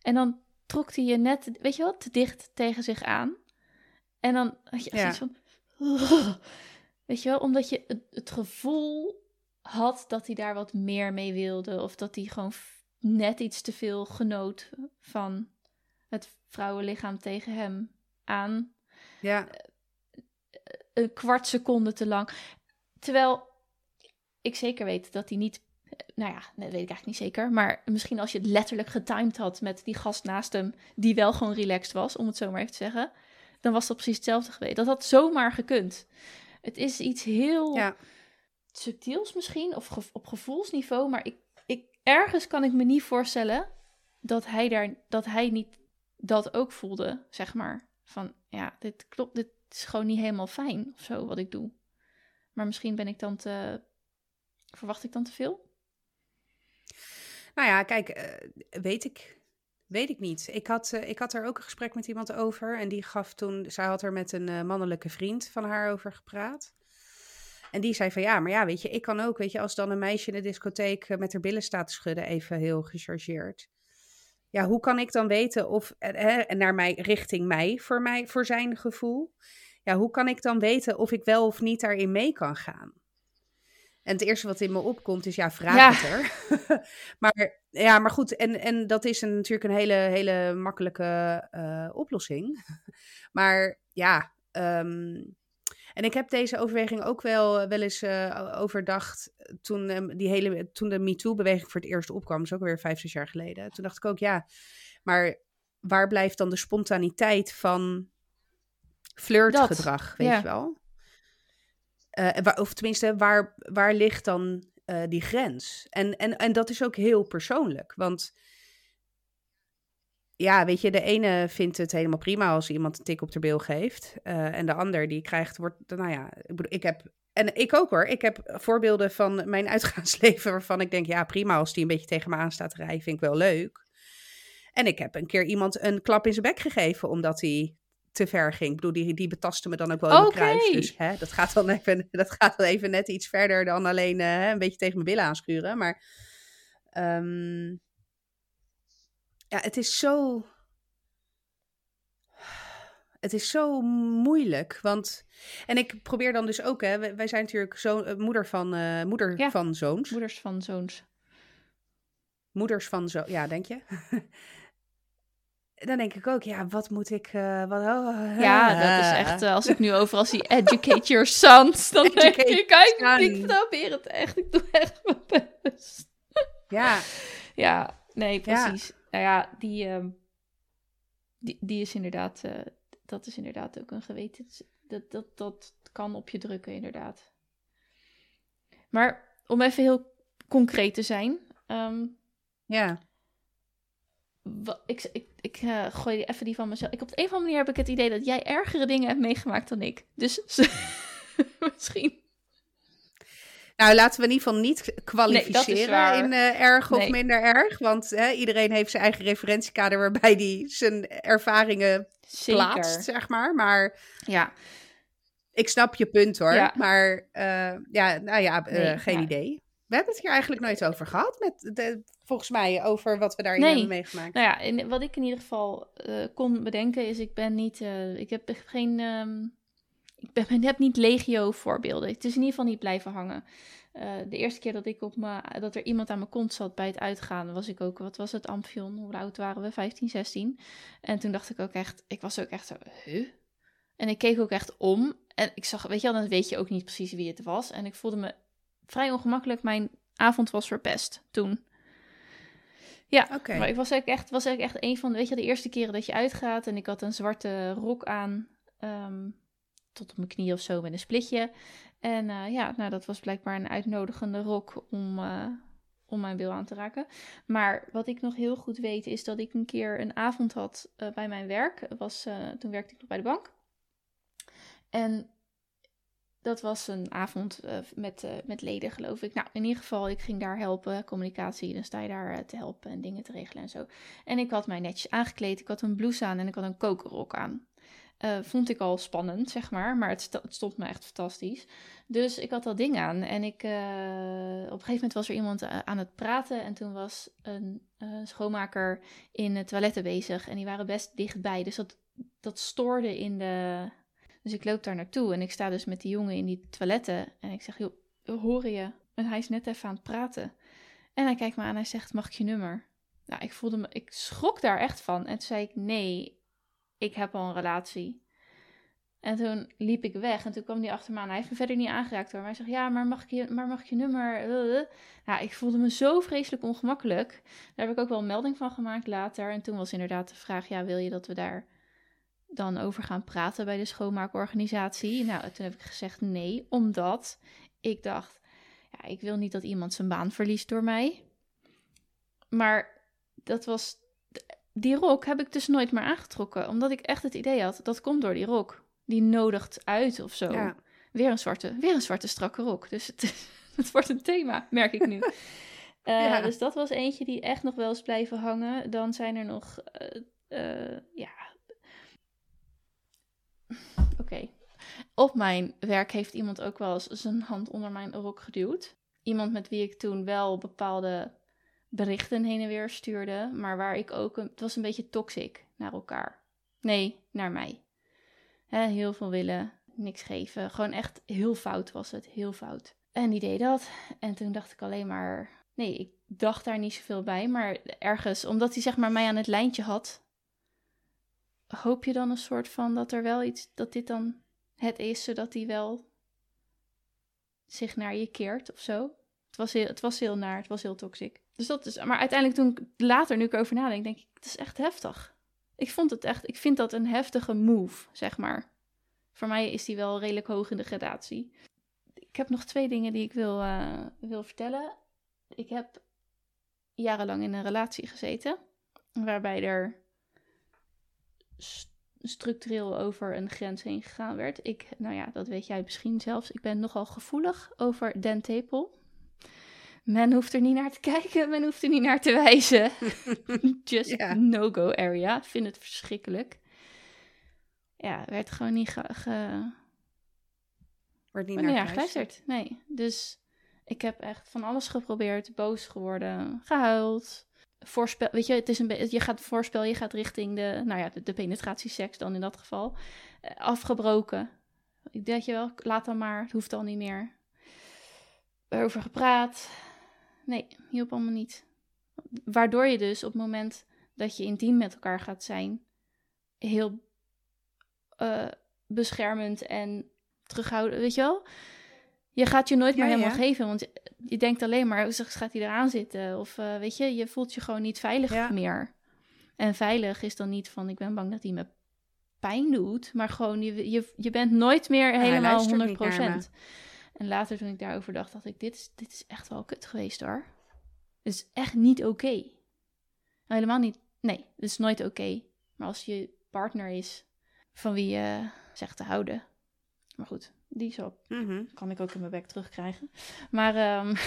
En dan trok hij je net, weet je wel, te dicht tegen zich aan. En dan had je echt Ja. zoiets van... Weet je wel, omdat je het, het gevoel had dat hij daar wat meer mee wilde. Of dat hij gewoon net iets te veel genoot van het vrouwenlichaam tegen hem aan. Ja, Een kwart seconde te lang. Terwijl ik zeker weet dat hij niet nou ja, dat weet ik eigenlijk niet zeker. Maar misschien als je het letterlijk getimed had met die gast naast hem, die wel gewoon relaxed was, om het zo maar even te zeggen. Dan was dat precies hetzelfde geweest. Dat had zomaar gekund. Het is iets heel Ja. subtiels misschien, of ge- op gevoelsniveau. Maar ik, ik, ergens kan ik me niet voorstellen dat hij, daar, dat hij niet dat ook voelde, zeg maar. Van, ja, dit klopt, dit is gewoon niet helemaal fijn of zo, wat ik doe. Maar misschien ben ik dan te... Verwacht ik dan te veel? Nou ja, kijk, eh, weet ik. Weet ik niet. Ik had, eh, ik had er ook een gesprek met iemand over. En die gaf toen. Zij had er met een eh, mannelijke vriend van haar over gepraat. En die zei van ja, maar ja, weet je, ik kan ook, weet je, als dan een meisje in de discotheek met haar billen staat te schudden, even heel gechargeerd. Ja, hoe kan ik dan weten of, naar mij, richting mij, voor mij, voor zijn gevoel. Ja, hoe kan ik dan weten of ik wel of niet daarin mee kan gaan? En het eerste wat in me opkomt is, ja, vraag Ja. het er. maar ja, maar goed, en, en dat is een, natuurlijk een hele, hele makkelijke eh, oplossing. maar ja, ehm, en ik heb deze overweging ook wel, wel eens eh, overdacht toen, ehm, die hele, toen de MeToo-beweging voor het eerst opkwam. Dat is ook weer vijf, zes jaar geleden. Toen dacht ik ook, ja, maar waar blijft dan de spontaniteit van flirtgedrag, weet ja. je wel? Eh, waar- of tenminste, waar, waar ligt dan eh, die grens? En, en, en dat is ook heel persoonlijk. Want ja, weet je, de ene vindt het helemaal prima als iemand een tik op de bil geeft. eh, en de ander die krijgt, wordt, nou ja, ik bedoel, ik heb, en ik ook hoor, ik heb voorbeelden van mijn uitgaansleven waarvan ik denk, ja prima, als die een beetje tegen me aan staat te rijden, vind ik wel leuk. En ik heb een keer iemand een klap in zijn bek gegeven omdat hij te ver ging. Ik bedoel, die, die betastte me dan ook wel in kruis. Dus hè, dat, gaat dan even, dat gaat dan even net iets verder dan alleen eh, een beetje tegen mijn billen aanschuren. Maar ehm, ja, het is zo... Het is zo moeilijk, want... En ik probeer dan dus ook, hè, wij zijn natuurlijk zo, eh, moeder, van, eh, moeder Ja. van zoons. Moeders van zoons. Moeders van zo, ja, denk je? Dan denk ik ook, ja, wat moet ik... eh, wat, oh, Ja, dat is echt, eh, als ik nu overal zie educate your sons, dan denk ik, kijk, ik probeer het echt, ik doe echt mijn best. Ja, Ja, nee, Ja. precies. Nou ja, die, ehm, die, die is inderdaad, eh, dat is inderdaad ook een geweten. Dat, dat, dat kan op je drukken, inderdaad. Maar om even heel concreet te zijn. ehm, ja. Ik ik, ik eh, gooi even die van mezelf. Ik, op de een of andere manier heb ik het idee dat jij ergere dingen hebt meegemaakt dan ik. Dus misschien. Nou, laten we in ieder geval niet kwalificeren in eh, erg of Nee. minder erg. Want hè, iedereen heeft zijn eigen referentiekader waarbij hij zijn ervaringen plaatst, zeg maar. Maar Ja, ik snap je punt hoor. Ja. Maar eh, ja, nou ja, Nee, geen ja. idee. We hebben het hier eigenlijk nooit over gehad, met de, volgens mij, over wat we daarin Nee. hebben meegemaakt. Nou ja, wat ik in ieder geval eh, kon bedenken is, ik ben niet, eh, ik heb geen, ehm, ik ben, heb niet legio voorbeelden. Het is in ieder geval niet blijven hangen. Eh, de eerste keer dat ik op me, dat er iemand aan mijn kont zat bij het uitgaan, was ik ook, wat was het, Amphion? Hoe oud waren we? 15, 16. En toen dacht ik ook echt, ik was ook echt zo, huh? En ik keek ook echt om en ik zag, weet je wel, dan weet je ook niet precies wie het was. En ik voelde me vrij ongemakkelijk. Mijn avond was verpest toen. Ja, maar ik was eigenlijk echt, was eigenlijk echt een van, weet je, de eerste keren dat je uitgaat. En ik had een zwarte rok aan, ehm, tot op mijn knie of zo, met een splitje. En eh, ja, nou, dat was blijkbaar een uitnodigende rok om, eh, om mijn bil aan te raken. Maar wat ik nog heel goed weet, is dat ik een keer een avond had eh, bij mijn werk. Was, toen werkte ik nog bij de bank. En dat was een avond eh, met, eh, met leden, geloof ik. Nou, in ieder geval, ik ging daar helpen, communicatie. Dan sta je daar eh, te helpen en dingen te regelen en zo. En ik had mij netjes aangekleed. Ik had een blouse aan en ik had een kokerrok aan. Vond ik al spannend, zeg maar. Maar het, sto- het stond me echt fantastisch. Dus ik had dat ding aan. En ik, op een gegeven moment was er iemand aan het praten. En toen was een schoonmaker in het toiletten bezig. En die waren best dichtbij. Dus dat, dat stoorde in de... Dus ik loop daar naartoe en ik sta dus met die jongen in die toiletten. En ik zeg, joh, hoor je? En hij is net even aan het praten. En hij kijkt me aan en hij zegt, mag ik je nummer? Nou, ik voelde me, ik schrok daar echt van. En toen zei ik, nee, ik heb al een relatie. En toen liep ik weg en toen kwam hij achter me aan. Hij heeft me verder niet aangeraakt hoor. Maar hij zegt, ja, maar mag ik je, maar mag ik je nummer? Ja, ik voelde me zo vreselijk ongemakkelijk. Daar heb ik ook wel een melding van gemaakt later. En toen was inderdaad de vraag, ja, wil je dat we daar dan over gaan praten bij de schoonmaakorganisatie? Nou, toen heb ik gezegd nee, omdat ik dacht, ja, ik wil niet dat iemand zijn baan verliest door mij. Maar dat was, die rok heb ik dus nooit meer aangetrokken, omdat ik echt het idee had, dat komt door die rok. Die nodigt uit of zo. Weer een zwarte, weer een zwarte strakke rok. Dus het, het wordt een thema, merk ik nu. Uh, Dus dat was eentje die echt nog wel eens blijven hangen. Dan zijn er nog, uh, uh, ja. Oké. Op mijn werk heeft iemand ook wel eens zijn hand onder mijn rok geduwd. Iemand met wie ik toen wel bepaalde berichten heen en weer stuurde, maar waar ik ook, een, het was een beetje toxic naar elkaar. Nee, naar mij. Hè, heel veel willen, niks geven. Gewoon echt heel fout was het, heel fout. En die deed dat. En toen dacht ik alleen maar, nee, ik dacht daar niet zoveel bij, maar ergens, omdat hij zeg maar mij aan het lijntje had, hoop je dan een soort van dat er wel iets, dat dit dan het is, zodat hij wel zich naar je keert of zo. Het was heel, het was heel naar, het was heel toxic. Dus dat is, maar uiteindelijk toen ik later, nu ik erover nadenk, denk ik, het is echt heftig. Ik vond het echt, ik vind dat een heftige move, zeg maar. Voor mij is die wel redelijk hoog in de gradatie. Ik heb nog twee dingen die ik wil, uh, wil vertellen. Ik heb jarenlang in een relatie gezeten, waarbij er structureel over een grens heen gegaan werd. Ik, nou ja, dat weet jij misschien zelfs. Ik ben nogal gevoelig over den tepel. Men hoeft er niet naar te kijken, men hoeft er niet naar te wijzen. Just no-go area. Vind het verschrikkelijk. Ja, werd gewoon niet ge... ge... Wordt niet naar geluisterd. Nee, dus ik heb echt van alles geprobeerd. Boos geworden, gehuild. Voorspel, weet je, het is een je gaat voorspel, je gaat richting de, nou ja, de, de penetratieseks dan in dat geval. Uh, afgebroken. Ik denk je wel, laat dan maar, het hoeft al niet meer. Erover gepraat nee, hielp allemaal niet. Waardoor je dus op het moment dat je intiem met elkaar gaat zijn, heel uh, beschermend en terughouden, weet je wel? Je gaat je nooit meer helemaal geven, want je denkt alleen maar, gaat hij eraan zitten? Of uh, weet je, je voelt je gewoon niet veilig meer. En veilig is dan niet van, ik ben bang dat hij me pijn doet, maar gewoon, je, je, je bent nooit meer helemaal 100%. En later toen ik daarover dacht, dacht ik, dit is, dit is echt wel kut geweest hoor. Het is echt niet oké. Helemaal niet, nee, het is nooit oké. Maar als je partner is van wie je zegt te houden. Maar goed, die zo mm kan ik ook in mijn bek terugkrijgen. Maar, um,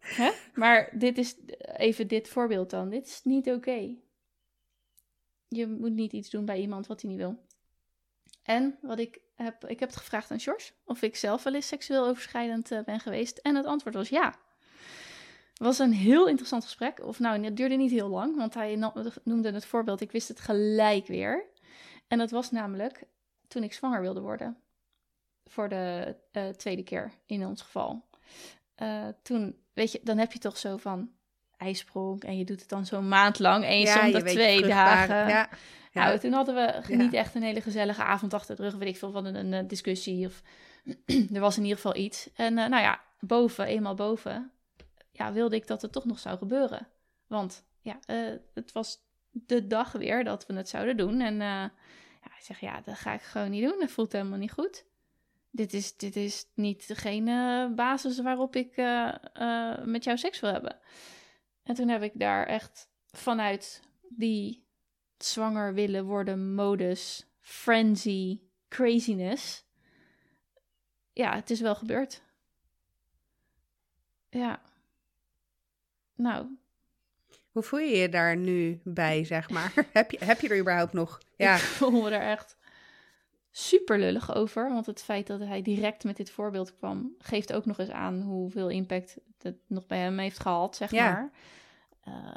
Hè? maar dit is even dit voorbeeld dan. Dit is niet oké. Je moet niet iets doen bij iemand wat hij niet wil. En wat ik heb, ik heb het gevraagd aan George of ik zelf wel eens seksueel overschrijdend uh, ben geweest. En het antwoord was ja. Het was een heel interessant gesprek. Of nou, het duurde niet heel lang, want hij noemde het voorbeeld. Ik wist het gelijk weer. En dat was namelijk toen ik zwanger wilde worden. Voor de uh, tweede keer in ons geval. Uh, toen, weet je, dan heb je toch zo van ijsprong en je doet het dan zo'n maand lang. En je ja, soms twee dagen. Ja. Nou, toen hadden we niet echt een hele gezellige avond achter de rug, weet ik veel, van een, een discussie. Of er was in ieder geval iets. En uh, nou ja, boven, eenmaal boven, ja, wilde ik dat het toch nog zou gebeuren. Want ja, uh, het was de dag weer dat we het zouden doen. En uh, ja, ik zeg, ja, dat ga ik gewoon niet doen. Dat voelt helemaal niet goed. Dit is, dit is niet degene basis waarop ik met jou seks wil hebben. En toen heb ik daar echt vanuit die zwanger willen worden modus, frenzy, craziness. Ja, het is wel gebeurd. Ja. Nou. Hoe voel je je daar nu bij, zeg maar? heb, je, heb je er überhaupt nog? Ja. Ik voel me er echt super lullig over. Want het feit dat hij direct met dit voorbeeld kwam, geeft ook nog eens aan hoeveel impact het nog bij hem heeft gehad, zeg ja. maar. Uh,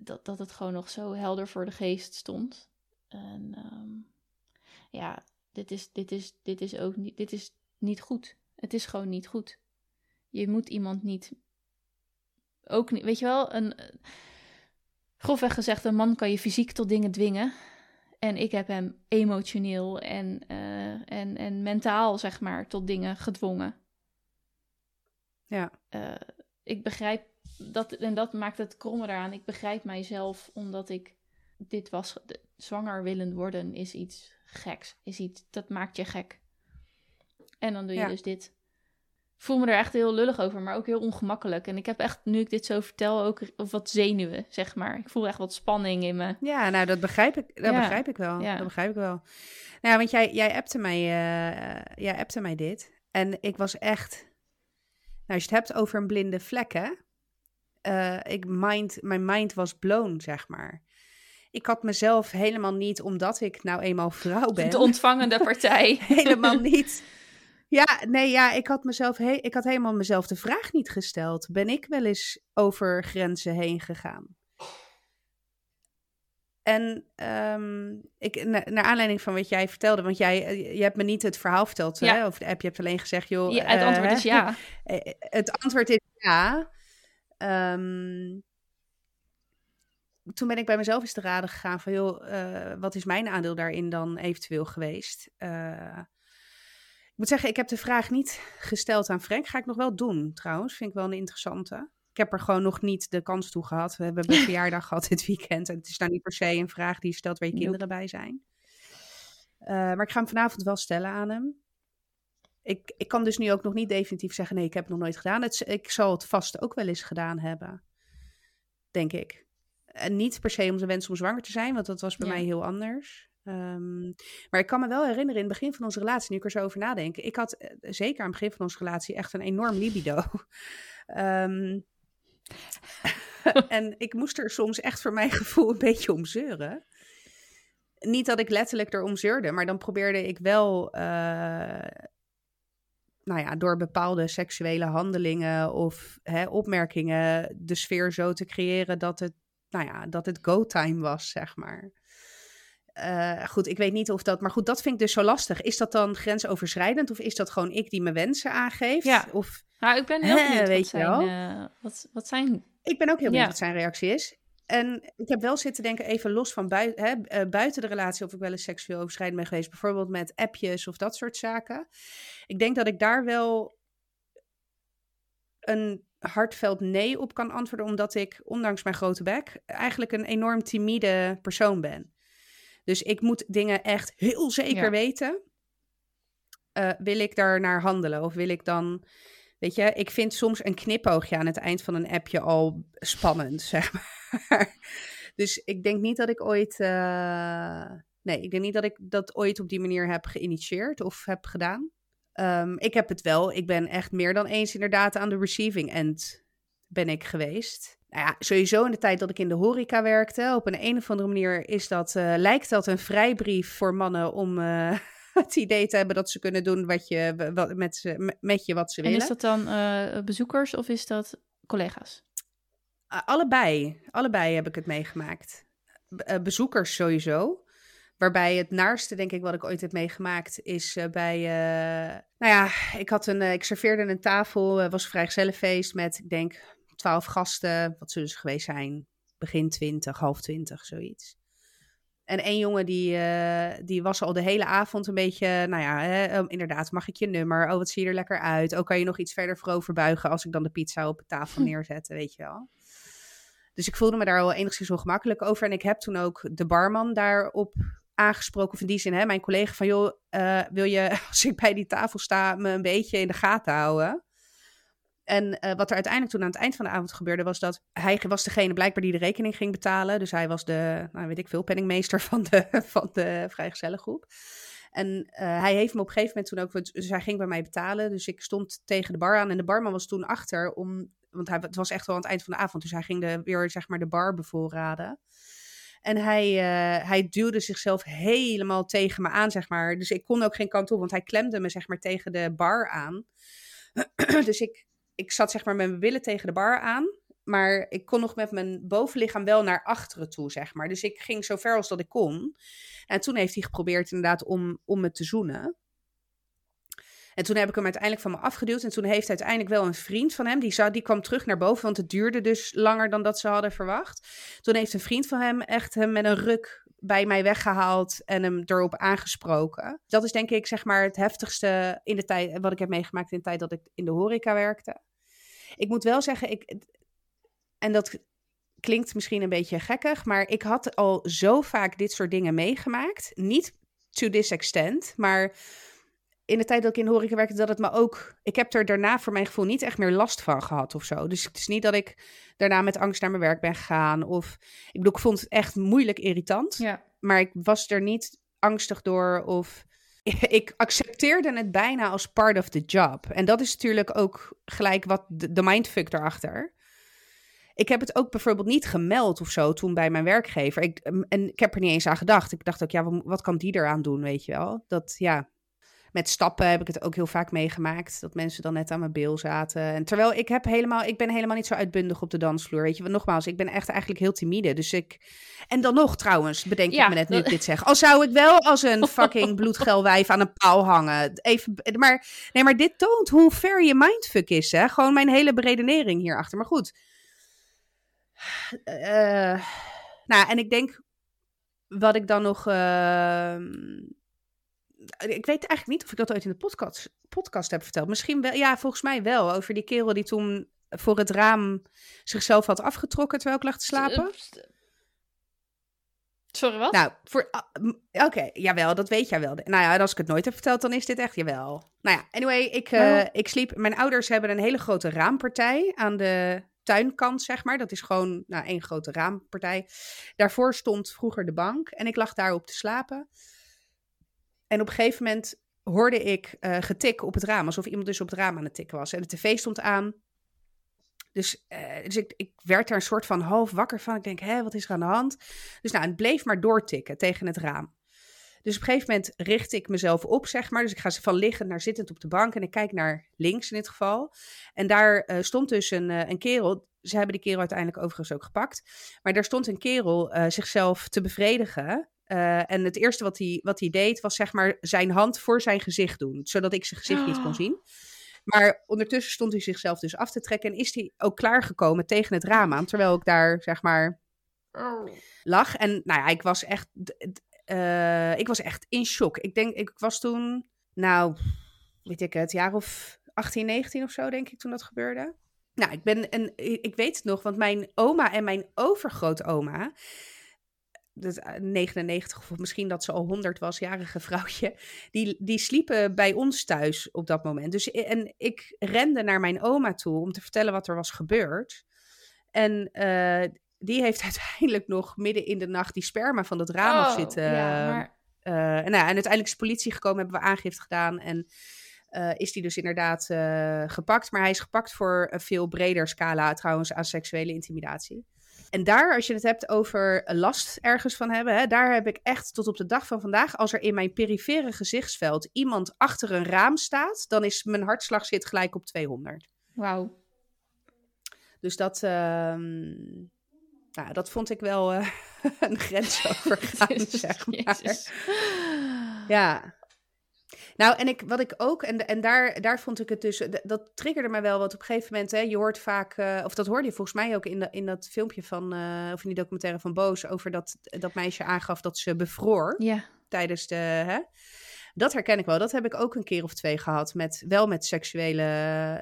dat, dat het gewoon nog zo helder voor de geest stond. En um, ja, dit is, dit, is, dit is ook niet, dit is niet goed. Het is gewoon niet goed. Je moet iemand niet. Ook niet, weet je wel, een. Grofweg gezegd, een man kan je fysiek tot dingen dwingen. En ik heb hem emotioneel en, eh, en, en mentaal, zeg maar, tot dingen gedwongen. Ja. Uh, ik begrijp dat, en dat maakt het kromme daaraan. Ik begrijp mijzelf omdat ik dit was. Zwanger willen worden is iets geks. Is iets, dat maakt je gek. En dan doe je dus dit. Voel me er echt heel lullig over, maar ook heel ongemakkelijk. En ik heb echt, nu ik dit zo vertel, ook wat zenuwen, zeg maar. Ik voel echt wat spanning in me. Ja, nou, dat begrijp ik, dat begrijp ik wel. Ja. Dat begrijp ik wel. Nou, want jij, jij, appte mij, uh, jij appte mij dit. En ik was echt... Nou, als je het hebt over een blinde vlek, hè? Uh, ik mind, mijn mind was blown, zeg maar. Ik had mezelf helemaal niet, omdat ik nou eenmaal vrouw ben. De ontvangende partij. helemaal niet ja, nee, ja, ik had mezelf, he ik had helemaal mezelf de vraag niet gesteld. Ben ik wel eens over grenzen heen gegaan? En um, ik, naar aanleiding van wat jij vertelde, want jij eh, je hebt me niet het verhaal verteld ja. hè, over de app. Je hebt alleen gezegd, joh. Ja, het antwoord is ja. Eh, het antwoord is ja. Um, toen ben ik bij mezelf eens te raden gegaan van, joh, uh, wat is mijn aandeel daarin dan eventueel geweest? Uh, moet zeggen, ik heb de vraag niet gesteld aan Frank. Ga ik nog wel doen, trouwens. Vind ik wel een interessante. Ik heb er gewoon nog niet de kans toe gehad. We hebben een verjaardag gehad dit weekend. En het is nou niet per se een vraag die je stelt waar je kinderen bij zijn. Uh, maar ik ga hem vanavond wel stellen aan hem. Ik, ik kan dus nu ook nog niet definitief zeggen: nee, ik heb het nog nooit gedaan. Het, ik zal het vast ook wel eens gedaan hebben. Denk ik. En niet per se om zijn wens om zwanger te zijn, want dat was bij mij heel anders. Um, maar ik kan me wel herinneren in het begin van onze relatie, nu ik er zo over nadenk. Ik had uh, zeker aan het begin van onze relatie echt een enorm libido. um, en ik moest er soms echt voor mijn gevoel een beetje om zeuren. Niet dat ik letterlijk erom zeurde, maar dan probeerde ik wel, uh, nou ja, door bepaalde seksuele handelingen of hè, opmerkingen de sfeer zo te creëren dat het, nou ja, dat het go-time was, zeg maar. Uh, goed, ik weet niet of dat. Maar goed, dat vind ik dus zo lastig. Is dat dan grensoverschrijdend of is dat gewoon ik die mijn wensen aangeeft? Ja. Of, nou, ik ben heel benieuwd weet wat, zijn, uh, wat, wat zijn. Ik ben ook heel benieuwd ja. wat zijn reactie is. En ik heb wel zitten denken, even los van bui hè, uh, buiten de relatie, of ik wel eens seksueel overschrijdend ben geweest. Bijvoorbeeld met appjes of dat soort zaken. Ik denk dat ik daar wel een hartveld nee op kan antwoorden, omdat ik, ondanks mijn grote bek, eigenlijk een enorm timide persoon ben. Dus ik moet dingen echt heel zeker weten. Uh, wil ik daar naar handelen? Of wil ik dan. Weet je, ik vind soms een knipoogje aan het eind van een appje al spannend, zeg maar. Dus ik denk niet dat ik ooit. Uh, nee, ik denk niet dat ik dat ooit op die manier heb geïnitieerd of heb gedaan. Um, ik heb het wel. Ik ben echt meer dan eens inderdaad aan de receiving end ben ik geweest nou ja, sowieso in de tijd dat ik in de horeca werkte, op een, een of andere manier is dat, uh, lijkt dat een vrijbrief voor mannen om uh, het idee te hebben dat ze kunnen doen wat je, wat, met, ze, met je wat ze willen. En is dat dan uh, bezoekers of is dat collega's? allebei. Allebei heb ik het meegemaakt. bezoekers sowieso. Waarbij het naarste, denk ik, wat ik ooit heb meegemaakt, is bij. Nou ja, ik, had een, ik serveerde een tafel, was vrijgezellenfeest met, ik denk, twaalf gasten, wat zullen ze geweest zijn? Begin twintig, half twintig, zoiets. En één jongen die, uh, die was al de hele avond een beetje, nou ja, hè, um, inderdaad, mag ik je nummer? Oh, wat zie je er lekker uit? Oh, kan je nog iets verder voorover buigen als ik dan de pizza op de tafel hm. neerzet, weet je wel? Dus ik voelde me daar wel enigszins ongemakkelijk over. En ik heb toen ook de barman daarop aangesproken, of in die zin, hè, mijn collega van, joh, uh, wil je, als ik bij die tafel sta, me een beetje in de gaten houden? En uh, wat er uiteindelijk toen aan het eind van de avond gebeurde, was dat hij was degene blijkbaar die de rekening ging betalen. Dus hij was de, nou weet ik veel, penningmeester van de, van de vrijgezellengroep. En uh, hij heeft me op een gegeven moment toen ook, dus hij ging bij mij betalen. Dus ik stond tegen de bar aan en de barman was toen achter om, want hij, het was echt wel aan het eind van de avond. Dus hij ging de, weer zeg maar de bar bevoorraden. En hij, uh, hij duwde zichzelf helemaal tegen me aan, zeg maar. Dus ik kon ook geen kant op, want hij klemde me zeg maar tegen de bar aan. dus ik ik zat zeg maar met mijn billen tegen de bar aan. Maar ik kon nog met mijn bovenlichaam wel naar achteren toe, zeg maar. Dus ik ging zo ver als dat ik kon. En toen heeft hij geprobeerd inderdaad om, om me te zoenen. En toen heb ik hem uiteindelijk van me afgeduwd. En toen heeft uiteindelijk wel een vriend van hem, die, zou, die kwam terug naar boven, want het duurde dus langer dan dat ze hadden verwacht. Toen heeft een vriend van hem echt hem met een ruk bij mij weggehaald en hem erop aangesproken. Dat is denk ik zeg maar het heftigste in de tijd wat ik heb meegemaakt in de tijd dat ik in de horeca werkte. Ik moet wel zeggen, ik, en dat klinkt misschien een beetje gekkig, maar ik had al zo vaak dit soort dingen meegemaakt. Niet to this extent, maar in de tijd dat ik in de horeca werkte, dat het me ook... Ik heb er daarna voor mijn gevoel niet echt meer last van gehad of zo. Dus het is niet dat ik daarna met angst naar mijn werk ben gegaan. Of, ik bedoel, ik vond het echt moeilijk irritant. Ja. Maar ik was er niet angstig door of... Ik accepteerde het bijna als part of the job. En dat is natuurlijk ook gelijk wat de, de mindfuck erachter. Ik heb het ook bijvoorbeeld niet gemeld of zo toen bij mijn werkgever. Ik, en ik heb er niet eens aan gedacht. Ik dacht ook, ja, wat, wat kan die eraan doen, weet je wel? Dat, ja, met stappen heb ik het ook heel vaak meegemaakt. Dat mensen dan net aan mijn bil zaten. En terwijl ik heb helemaal, ik ben helemaal niet zo uitbundig op de dansvloer. Weet je, want nogmaals, ik ben echt eigenlijk heel timide. Dus ik. En dan nog trouwens, bedenk Ja, ik me net nu dat- ik dit zeg. Al zou ik wel als een fucking bloedgel wijf aan een paal hangen. Even, maar, nee, maar dit toont hoe ver je mindfuck is. Hè? Gewoon mijn hele beredenering hierachter. Maar goed. Eh, nou, en ik denk wat ik dan nog. ehm, ik weet eigenlijk niet of ik dat ooit in de podcast, podcast heb verteld. Misschien wel. Ja, volgens mij wel. Over die kerel die toen voor het raam zichzelf had afgetrokken terwijl ik lag te slapen. Sorry, wat? Nou, voor. ah, Oké, jawel, dat weet jij wel. Nou ja, als ik het nooit heb verteld, dan is dit echt jawel. Nou ja, anyway, ik, eh, ik sliep. Mijn ouders hebben een hele grote raampartij aan de tuinkant, zeg maar. Dat is gewoon nou, één grote raampartij. Daarvoor stond vroeger de bank en ik lag daarop te slapen. En op een gegeven moment hoorde ik eh, getik op het raam, alsof iemand dus op het raam aan het tikken was. En de tv stond aan. Dus, eh, dus ik, ik werd er een soort van half wakker van. Ik denk, hé, wat is er aan de hand? Dus nou, het bleef maar doortikken tegen het raam. Dus op een gegeven moment richt ik mezelf op, zeg maar. Dus ik ga van liggend naar zittend op de bank. En ik kijk naar links in dit geval. En daar eh, stond dus een, een kerel. Ze hebben die kerel uiteindelijk overigens ook gepakt. Maar daar stond een kerel zichzelf te bevredigen. Eh, en het eerste wat hij, wat hij deed, was zeg maar zijn hand voor zijn gezicht doen. Zodat ik zijn gezicht niet kon zien. Maar ondertussen stond hij zichzelf dus af te trekken. En is hij ook klaargekomen tegen het raam aan. Terwijl ik daar, zeg maar, lag. En nou ja, ik was echt, eh, ik was echt in shock. Ik denk, ik was toen, nou, weet ik het, jaar of 18, 19 of zo, denk ik, toen dat gebeurde. Nou, ik ben, en ik weet het nog, want mijn oma en mijn overgrootoma, 99 of misschien dat ze al 100 was, jarige vrouwtje, die, die sliepen bij ons thuis op dat moment. Dus en ik rende naar mijn oma toe om te vertellen wat er was gebeurd. En eh, die heeft uiteindelijk nog midden in de nacht die sperma van het raam af Oh, zitten. Ja, maar Eh, en, nou, en uiteindelijk is de politie gekomen, hebben we aangifte gedaan. En eh, is die dus inderdaad eh, gepakt. Maar hij is gepakt voor een veel breder scala trouwens aan seksuele intimidatie. En daar, als je het hebt over last ergens van hebben, hè, daar heb ik echt tot op de dag van vandaag, als er in mijn perifere gezichtsveld iemand achter een raam staat, dan is mijn hartslag zit gelijk op 200. wauw. Dus dat, ehm, nou, dat vond ik wel eh, een grens overgaan, zeg maar. Jezus. Ja. Nou, en ik, wat ik ook, en, en daar, daar vond ik het dus, dat triggerde me wel, want op een gegeven moment, hè, je hoort vaak, eh, of dat hoorde je volgens mij ook in, de, in dat filmpje van, eh, of in die documentaire van Boos, over dat, dat meisje aangaf dat ze bevroor Ja. tijdens de, hè. Dat herken ik wel. Dat heb ik ook een keer of twee gehad. Met, wel met seksuele,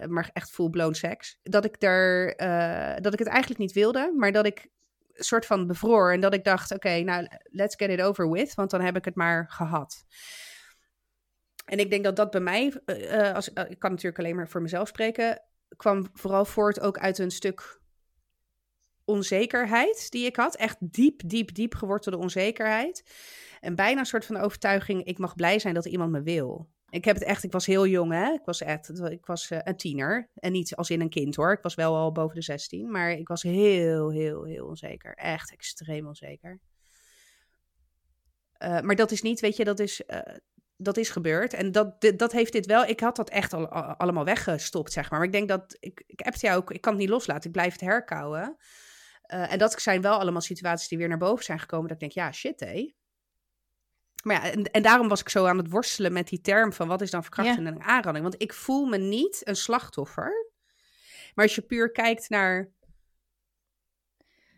maar echt full-blown seks. Dat ik, er, eh, dat ik het eigenlijk niet wilde, maar dat ik soort van bevroor. En dat ik dacht, oké, nou, let's get it over with. Want dan heb ik het maar gehad. En ik denk dat dat bij mij, eh, eh, als, eh, ik kan natuurlijk alleen maar voor mezelf spreken, kwam vooral voort ook uit een stuk onzekerheid die ik had. Echt diep, diep, diep gewortelde onzekerheid. En bijna een soort van overtuiging, ik mag blij zijn dat iemand me wil. Ik heb het echt, ik was heel jong hè. Ik was echt, ik was een tiener. En niet als in een kind hoor. Ik was wel al boven de 16. Maar ik was heel, heel, heel onzeker. Echt extreem onzeker. Maar dat is niet, weet je, dat is, dat is gebeurd. En dat, dat heeft dit wel, ik had dat echt al, al- allemaal weggestopt, zeg maar. Maar ik denk dat, ik, ik heb het jou ook, ik kan het niet loslaten. Ik blijf het herkauwen. Eh, en dat zijn wel allemaal situaties die weer naar boven zijn gekomen. Dat ik denk, ja, shit hé. Maar ja, en, en daarom was ik zo aan het worstelen met die term van wat is dan verkrachting en aanranding. Want ik voel me niet een slachtoffer. Maar als je puur kijkt naar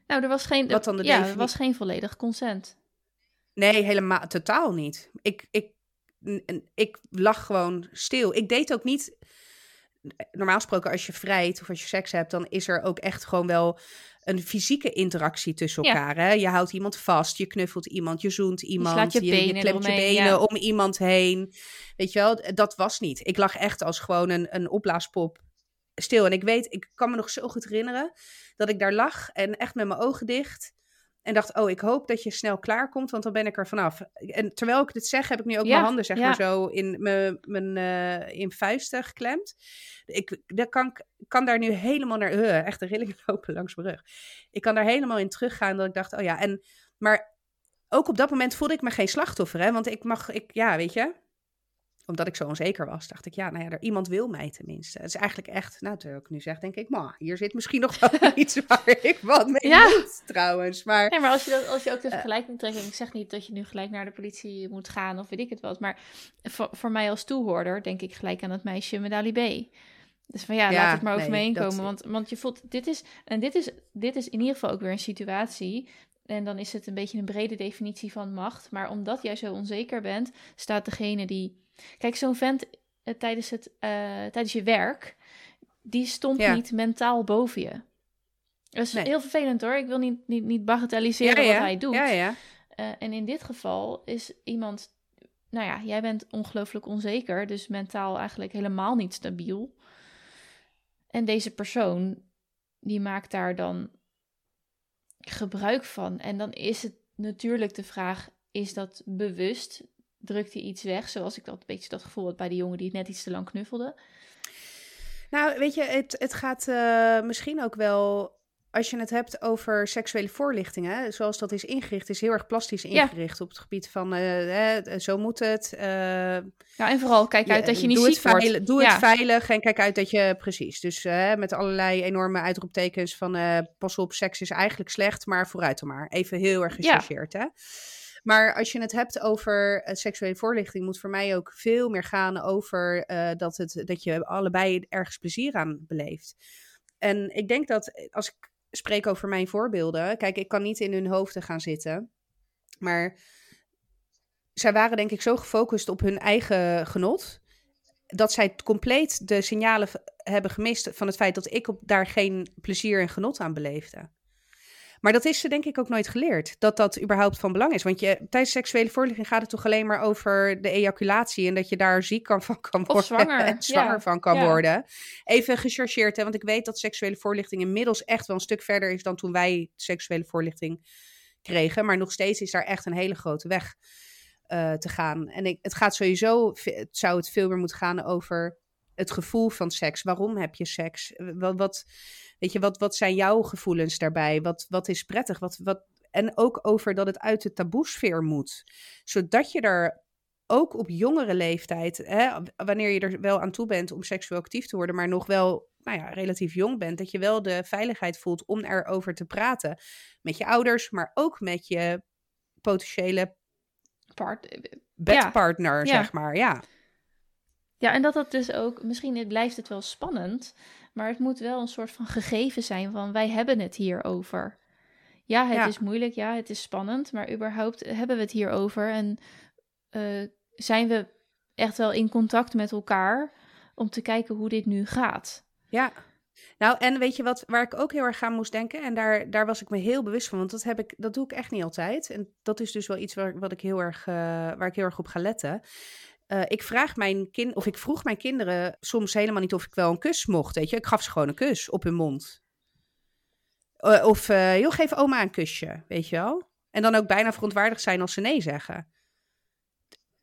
Nou, er was geen, Wat dan de ja, er was geen volledig consent. Nee, helemaal, totaal niet. Ik, ik, ik lag gewoon stil. Ik deed ook niet normaal gesproken als je vrijt of als je seks hebt, dan is er ook echt gewoon wel een fysieke interactie tussen elkaar. Hè? Je houdt iemand vast, je knuffelt iemand, je zoent iemand, je, je, je klemt je benen om iemand heen. Weet je wel, dat was niet. Ik lag echt als gewoon een, een opblaaspop stil. En ik weet, ik kan me nog zo goed herinneren dat ik daar lag en echt met mijn ogen dicht. En dacht, oh, ik hoop dat je snel klaar komt, want dan ben ik er vanaf. En terwijl ik dit zeg, heb ik nu ook mijn handen zeg maar zo in mijn, mijn uh, in vuisten geklemd. Ik dat kan, kan daar nu helemaal naar, uh, echt de rillingen lopen langs mijn rug. Ik kan daar helemaal in teruggaan dat ik dacht, oh ja, en maar ook op dat moment voelde ik me geen slachtoffer, hè, want ik mag, ik, ja, weet je, omdat ik zo onzeker was, dacht ik, ja, nou ja, er, iemand wil mij tenminste. Het is eigenlijk echt, nou, terwijl ik nu zeg, denk ik, ma, hier zit misschien nog wel iets waar ik wat mee ja. moet, trouwens. Maar, nee, maar als je, dat, als je ook de eh. vergelijking trekt, ik zeg niet dat je nu gelijk naar de politie moet gaan of weet ik het wat, maar voor, voor mij als toehoorder denk ik gelijk aan het meisje met Ali B. Dus van ja, laat het maar over me heen komen. Want, want je voelt, dit is, en dit is, dit is in ieder geval ook weer een situatie en dan is het een beetje een brede definitie van macht. Maar omdat jij zo onzeker bent, staat degene die Kijk, zo'n vent uh, tijdens, het, uh, tijdens je werk, die stond niet mentaal boven je. Dat is heel vervelend hoor. Ik wil niet, niet, niet bagatelliseren wat hij doet. Ja, ja. Uh, en in dit geval is iemand, nou ja, jij bent ongelooflijk onzeker, dus mentaal eigenlijk helemaal niet stabiel. En deze persoon, die maakt daar dan gebruik van. En dan is het natuurlijk de vraag: is dat bewust? Drukt hij iets weg. Zoals ik dat een beetje dat gevoel had bij die jongen die het net iets te lang knuffelde. Nou, weet je, het, het gaat uh, misschien ook wel. Als je het hebt over seksuele voorlichtingen, zoals dat is ingericht, is heel erg plastisch ingericht op het gebied van uh, zo moet het. Uh, ja, en vooral kijk uit dat je niet doe ziek het veilig, Doe het veilig en kijk uit dat je precies. Dus met allerlei enorme uitroeptekens van pas op, seks is eigenlijk slecht, maar vooruit dan maar. Even heel erg gechargeerd, hè? Maar als je het hebt over uh, seksuele voorlichting, moet voor mij ook veel meer gaan over uh, dat, het, dat je allebei ergens plezier aan beleeft. En ik denk dat eh, als ik spreek over mijn voorbeelden, kijk, ik kan niet in hun hoofden gaan zitten, maar zij waren denk ik zo gefocust op hun eigen genot, dat zij compleet de signalen hebben gemist van het feit dat ik op, daar geen plezier en genot aan beleefde. Maar dat is ze denk ik ook nooit geleerd, dat dat überhaupt van belang is. Want je, tijdens seksuele voorlichting gaat het toch alleen maar over de ejaculatie en dat je daar ziek kan van kan worden zwanger. en zwanger van kan worden. Even gechargeerd, hè, want ik weet dat seksuele voorlichting inmiddels echt wel een stuk verder is dan toen wij seksuele voorlichting kregen. Maar nog steeds is daar echt een hele grote weg uh, te gaan. En ik, het gaat sowieso, het zou het veel meer moeten gaan over het gevoel van seks. Waarom heb je seks? Wat, wat Weet je, wat, wat zijn jouw gevoelens daarbij? Wat, wat is prettig? Wat, wat, en ook over dat het uit de taboesfeer moet. Zodat je er ook op jongere leeftijd, hè, wanneer je er wel aan toe bent om seksueel actief te worden, maar nog wel nou ja, relatief jong bent, dat je wel de veiligheid voelt om erover te praten. Met je ouders, maar ook met je potentiële Part, bedpartner, ja. zeg maar. Ja. Ja, en dat dat dus ook, misschien blijft het wel spannend, maar het moet wel een soort van gegeven zijn van wij hebben het hier over. Ja, het is moeilijk, ja, het is spannend, maar überhaupt hebben we het hier over en uh, zijn we echt wel in contact met elkaar om te kijken hoe dit nu gaat. Ja. Nou, en weet je wat, waar ik ook heel erg aan moest denken, en daar, daar was ik me heel bewust van, want dat, heb ik, dat doe ik echt niet altijd. En dat is dus wel iets waar, wat ik heel erg, uh, waar ik heel erg op ga letten. Uh, ik vraag mijn kind, of ik vroeg mijn kinderen soms helemaal niet of ik wel een kus mocht. Weet je, ik gaf ze gewoon een kus op hun mond. Uh, of uh, joh, geef oma een kusje, weet je wel. En dan ook bijna verontwaardigd zijn als ze nee zeggen.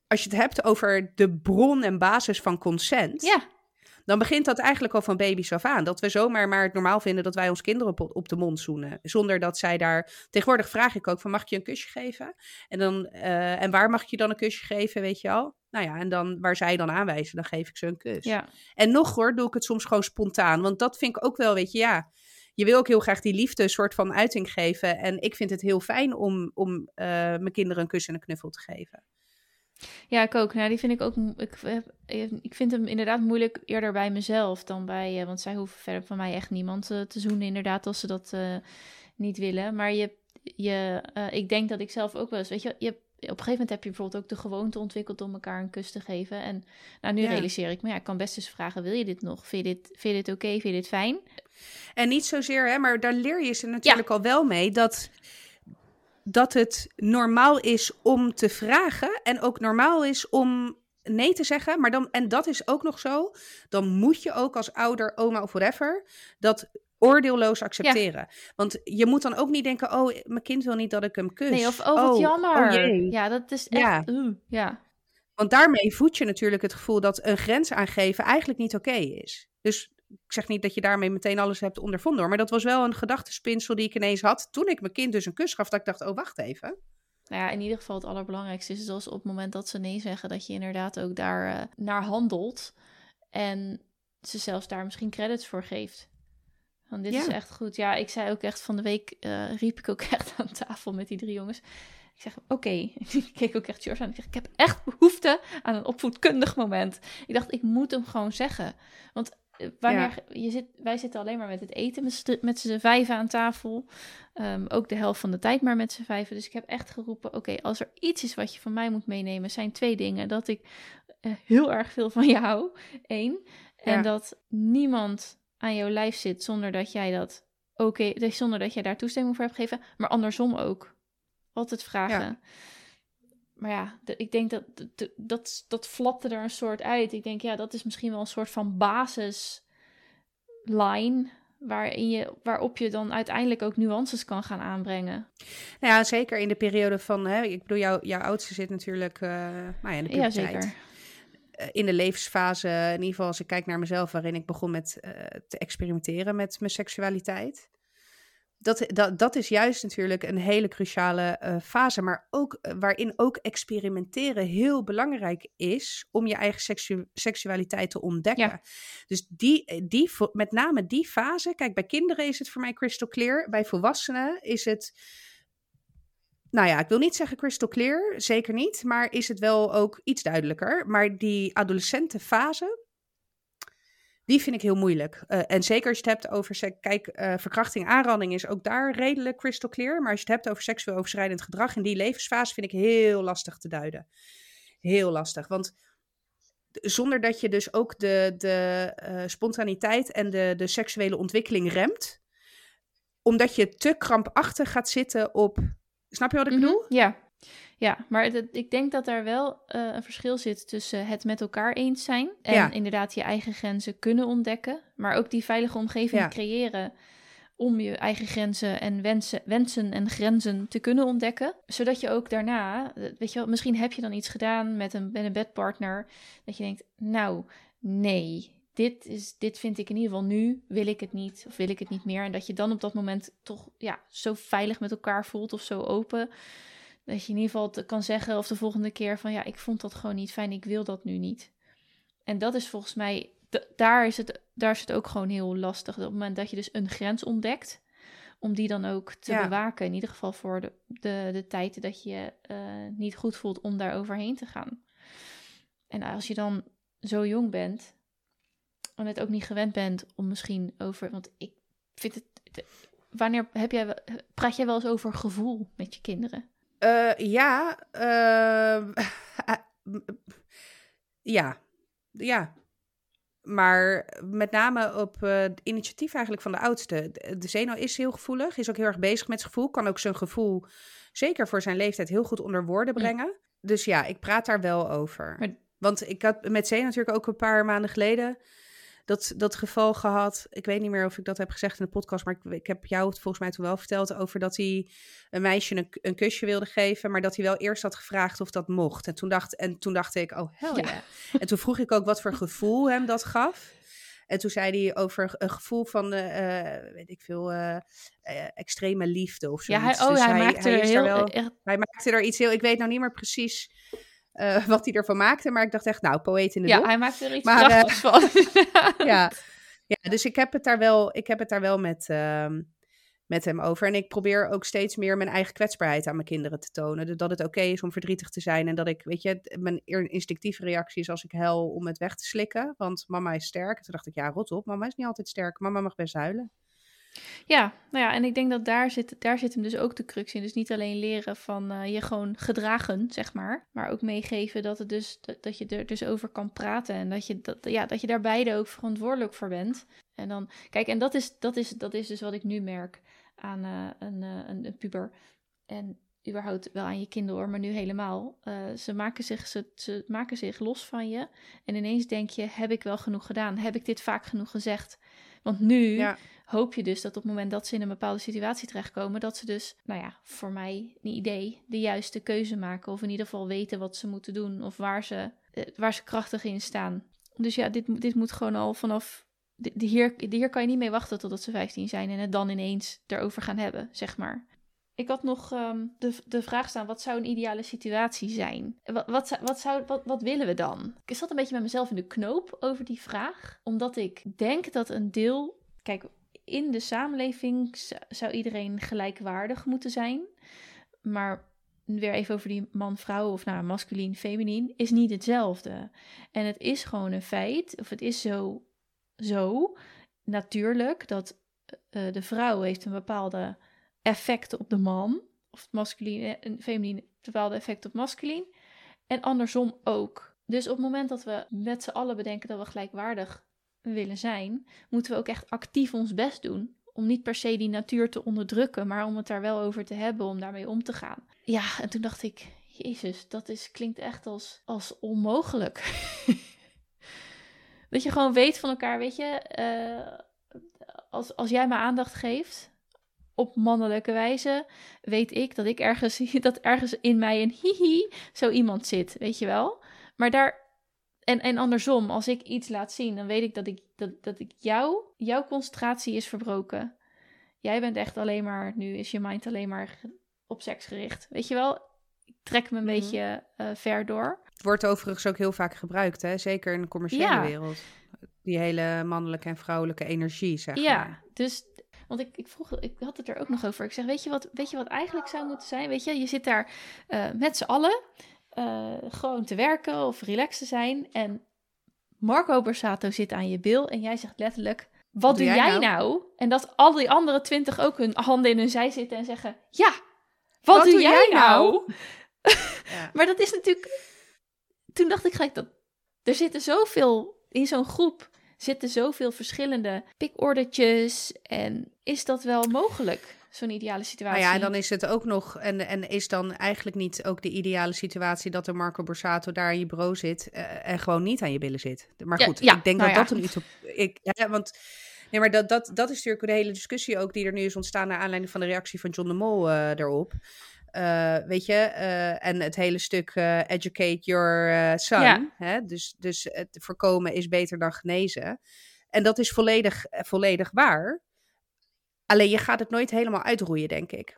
Als je het hebt over de bron en basis van consent. Ja. Dan begint dat eigenlijk al van baby's af aan. Dat we zomaar maar het normaal vinden dat wij ons kinderen op, op de mond zoenen. Zonder dat zij daar. Tegenwoordig vraag ik ook van mag ik je een kusje geven? En, dan, en waar mag ik je dan een kusje geven, weet je al? Nou ja, en dan waar zij dan aanwijzen, dan geef ik ze een kus. Ja. En nog hoor, doe ik het soms gewoon spontaan. Want dat vind ik ook wel, weet je, ja. Je wil ook heel graag die liefde een soort van uiting geven. En ik vind het heel fijn om, om uh, mijn kinderen een kus en een knuffel te geven. Ja, ik ook. Nou, die vind ik ook. Ik, ik vind hem inderdaad moeilijk eerder bij mezelf dan bij. Uh, want zij hoeven verder van mij echt niemand uh, te zoenen, inderdaad, als ze dat niet willen. Maar je, je, ik denk dat ik zelf ook wel eens. Weet je, je een gegeven moment heb je bijvoorbeeld ook de gewoonte ontwikkeld om elkaar een kus te geven. En nou, nu realiseer ik me, ja, ik kan best eens vragen, wil je dit nog? Vind je dit, vind je dit oké? Vind je dit fijn? En niet zozeer, hè, maar daar leer je ze natuurlijk al wel mee dat dat het normaal is om te vragen en ook normaal is om nee te zeggen. Maar dan, en dat is ook nog zo, dan moet je ook als ouder, oma of whatever, dat oordeelloos accepteren. Want je moet dan ook niet denken, oh, mijn kind wil niet dat ik hem kus. Nee, of oh, wat oh, jammer. Oh ja, dat is echt, ja. ja. Want daarmee voed je natuurlijk het gevoel dat een grens aangeven eigenlijk niet oké is. Dus ik zeg niet dat je daarmee meteen alles hebt ondervonden hoor. Maar dat was wel een gedachtespinsel die ik ineens had toen ik mijn kind dus een kus gaf. Dat ik dacht, oh wacht even. Nou ja, in ieder geval het allerbelangrijkste is dus op het moment dat ze nee zeggen, dat je inderdaad ook daar uh, naar handelt. En ze zelfs daar misschien credits voor geeft. Want dit is echt goed. Ja, ik zei ook echt van de week, uh, riep ik ook echt aan tafel met die drie jongens. Ik zeg, oké. Okay. Ik keek ook echt George aan. Ik zeg, ik heb echt behoefte aan een opvoedkundig moment. Ik dacht, ik moet hem gewoon zeggen. Want wanneer je zit, wij zitten alleen maar met het eten met, z'n vijven aan tafel. Ehm, ook de helft van de tijd maar met z'n vijven. Dus ik heb echt geroepen: oké, als er iets is wat je van mij moet meenemen, zijn twee dingen. Dat ik uh, heel erg veel van je hou. Eén. En dat niemand aan jouw lijf zit zonder dat jij dat oké, okay, zonder dat jij daar toestemming voor hebt gegeven. Maar andersom ook. Altijd vragen. Ja maar ja, ik denk dat, dat, dat, dat flapte er een soort uit. Ik denk, ja, dat is misschien wel een soort van basislijn. Waarin je, waarop je dan uiteindelijk ook nuances kan gaan aanbrengen. Nou ja, zeker in de periode van. Hè, ik bedoel, jouw, jouw oudste zit natuurlijk. Uh, nou ja, in de puberteit. Ja, zeker. Eh, in de levensfase, in ieder geval als ik kijk naar mezelf, waarin ik begon met uh, te experimenteren met mijn seksualiteit dat, dat, dat is juist natuurlijk een hele cruciale uh, fase, maar ook uh, waarin ook experimenteren heel belangrijk is om je eigen seksu seksualiteit te ontdekken. Ja. Dus die, eh, die, met name die fase, kijk, bij kinderen is het voor mij crystal clear, bij volwassenen is het, nou ja, ik wil niet zeggen crystal clear, zeker niet, maar is het wel ook iets duidelijker. Maar die adolescente fase, die vind ik heel moeilijk. Uh, en zeker als je het hebt over, kijk, uh, verkrachting, aanranding is ook daar redelijk crystal clear. Maar als je het hebt over seksueel overschrijdend gedrag in die levensfase, vind ik heel lastig te duiden. Heel lastig. Want zonder dat je dus ook de, de uh, spontaniteit en de, de seksuele ontwikkeling remt, omdat je te krampachtig gaat zitten op. Snap je wat ik mm -hmm. bedoel? Ja. Ja, maar ik denk dat daar wel uh, een verschil zit tussen het met elkaar eens zijn en inderdaad je eigen grenzen kunnen ontdekken, maar ook die veilige omgeving creëren om je eigen grenzen en wensen, wensen en grenzen te kunnen ontdekken. Zodat je ook daarna, eh, weet je wel, misschien heb je dan iets gedaan met een, met een bedpartner, dat je denkt, nou, nee, dit, is, dit vind ik in ieder geval nu, wil ik het niet of wil ik het niet meer. En dat je dan op dat moment toch ja, zo veilig met elkaar voelt of zo open. Dat je in ieder geval kan zeggen of de volgende keer van ja, ik vond dat gewoon niet fijn, ik wil dat nu niet. En dat is volgens mij, daar is, het, daar is het ook gewoon heel lastig. Op het moment dat je dus een grens ontdekt, om die dan ook te bewaken. In ieder geval voor de, de, de tijd dat je uh, niet goed voelt om daar overheen te gaan. En als je dan zo jong bent en het ook niet gewend bent om misschien over, want ik vind het, wanneer heb jij, praat jij wel eens over gevoel met je kinderen? Uh, ja, uh, ja, ja. Maar met name op uh, initiatief eigenlijk van de oudste. De Zeno is heel gevoelig, is ook heel erg bezig met zijn gevoel. Kan ook zijn gevoel, zeker voor zijn leeftijd, heel goed onder woorden brengen. Dus ja, ik praat daar wel over. Want ik had met Zeno natuurlijk ook een paar maanden geleden dat, dat geval gehad. Ik weet niet meer of ik dat heb gezegd in de podcast, maar ik, ik heb jou het volgens mij toen wel verteld over dat hij een meisje een, een kusje wilde geven, maar dat hij wel eerst had gevraagd of dat mocht. En toen dacht, en toen dacht ik, oh hell ja. En toen vroeg ik ook wat voor gevoel hem dat gaf. En toen zei hij over een gevoel van, uh, weet ik veel, uh, extreme liefde of zo. Ja, hij, oh, dus hij, hij, maakte hij er heel, wel, hij maakte er iets heel, ik weet nou niet meer precies uh, wat hij ervan maakte. Maar ik dacht echt, nou, poëet in de Ja, hij maakte er iets maar, uh, van. ja. ja, dus ik heb het daar wel, ik heb het daar wel met, uh, met hem over. En ik probeer ook steeds meer mijn eigen kwetsbaarheid aan mijn kinderen te tonen. Dat het oké is om verdrietig te zijn. En dat ik, weet je, mijn instinctieve reactie is als ik huil om het weg te slikken. Want mama is sterk. En toen dacht ik, ja, rot op. Mama is niet altijd sterk. Mama mag best huilen. Ja, nou ja, en ik denk dat daar zit, daar zit hem dus ook de crux in. Dus niet alleen leren van uh, je gewoon gedragen, zeg maar. Maar ook meegeven dat, het dus, dat, je er dus over kan praten. En dat je, dat, ja, dat je daar beide ook verantwoordelijk voor bent. En dan, kijk, en dat is, dat is, dat is dus wat ik nu merk aan uh, een, uh, een, een puber. En überhaupt wel aan je kinderen hoor, maar nu helemaal. Ze, maken zich, ze, ze maken zich los van je. En ineens denk je, heb ik wel genoeg gedaan? Heb ik dit vaak genoeg gezegd? Want nu ja. hoop je dus dat op het moment dat ze in een bepaalde situatie terechtkomen, dat ze dus, nou ja, voor mij een idee, de juiste keuze maken. Of in ieder geval weten wat ze moeten doen of waar ze, waar ze krachtig in staan. Dus ja, dit, dit moet gewoon al vanaf. De, de hier, de hier kan je niet mee wachten totdat ze 15 zijn en het dan ineens erover gaan hebben, zeg maar. Ik had nog um, de, de vraag staan: wat zou een ideale situatie zijn? Wat, wat, wat, zou, wat, wat willen we dan? Ik zat een beetje met mezelf in de knoop over die vraag, omdat ik denk dat een deel. Kijk, in de samenleving zou iedereen gelijkwaardig moeten zijn. Maar weer even over die man-vrouw of nou, masculien, feminien, is niet hetzelfde. En het is gewoon een feit, of het is zo, zo natuurlijk dat uh, de vrouw heeft een bepaalde effecten op de man. Of masculine en feminine bepaalde effecten op masculin. En andersom ook. Dus op het moment dat we met z'n allen bedenken dat we gelijkwaardig willen zijn, moeten we ook echt actief ons best doen. Om niet per se die natuur te onderdrukken, maar om het daar wel over te hebben, om daarmee om te gaan. Ja, en toen dacht ik, Jezus, dat is, klinkt echt als, als onmogelijk. dat je gewoon weet van elkaar, weet je, uh, als, als jij me aandacht geeft, op mannelijke wijze weet ik dat ik ergens dat ergens in mij een hihi zo iemand zit, weet je wel. Maar daar en, en andersom, als ik iets laat zien, dan weet ik dat ik dat, dat ik jou, jouw concentratie is verbroken. Jij bent echt alleen maar, nu is je mind alleen maar op seks gericht. Weet je wel? Ik trek me een mm-hmm. beetje uh, ver door. Het wordt overigens ook heel vaak gebruikt, hè? zeker in de commerciële ja. wereld. Die hele mannelijke en vrouwelijke energie, zeg ja, maar. Ja, dus want ik, ik, vroeg, ik had het er ook nog over. Ik zeg, weet je wat, weet je wat eigenlijk zou moeten zijn? Weet je, je zit daar uh, met z'n allen uh, gewoon te werken of relaxed te zijn. En Marco Borsato zit aan je bil en jij zegt letterlijk... Wat, doe, jij, jij nou? nou? En dat al die andere twintig ook hun handen in hun zij zitten en zeggen... Ja, wat, wat doe, doe, jij, jij nou? nou? ja. maar dat is natuurlijk... Toen dacht ik gelijk dat... Er zitten zoveel in zo'n groep zitten zoveel verschillende pikordertjes. En is dat wel mogelijk? Zo'n ideale situatie. Nou ja, dan is het ook nog. En, en is dan eigenlijk niet ook de ideale situatie dat de Marco Borsato daar in je bureau zit uh, en gewoon niet aan je billen zit. Maar goed, ja, ik denk nou dat ja. dat een utopie. Ik, ja, want. Nee, maar dat, dat, dat is natuurlijk de hele discussie ook die er nu is ontstaan naar aanleiding van de reactie van John de Mol uh, daarop. Uh, weet je, uh, en het hele stuk uh, educate your son. Ja. Hè? Dus, dus het voorkomen is beter dan genezen. En dat is volledig, volledig waar. Alleen je gaat het nooit helemaal uitroeien, denk ik.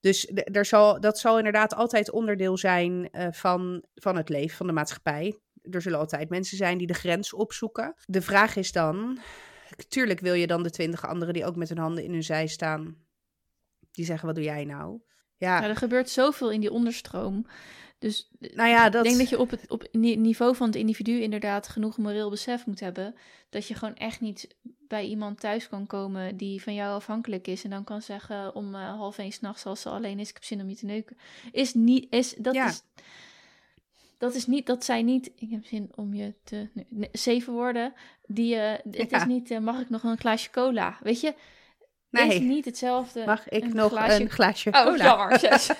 Dus er zal, dat zal inderdaad altijd onderdeel zijn van, van het leven, van de maatschappij. Er zullen altijd mensen zijn die de grens opzoeken. De vraag is dan, tuurlijk wil je dan de twintig anderen die ook met hun handen in hun zij staan, die zeggen, wat doe jij nou? Ja. Nou, er gebeurt zoveel in die onderstroom. Dus nou ja, dat... ik denk dat je op het op niveau van het individu inderdaad genoeg moreel besef moet hebben. Dat je gewoon echt niet bij iemand thuis kan komen die van jou afhankelijk is. En dan kan zeggen om uh, half één s'nachts als ze alleen is, ik heb zin om je te neuken. Is niet, is, dat ja. is... Dat is niet, dat zij niet, ik heb zin om je te, nee, zeven woorden, die, uh, het ja. is niet, uh, mag ik nog een glaasje cola? Weet je, Nee. Is niet hetzelfde. Mag ik een nog glaasje... een glaasje oh, cola? Oh, jammer,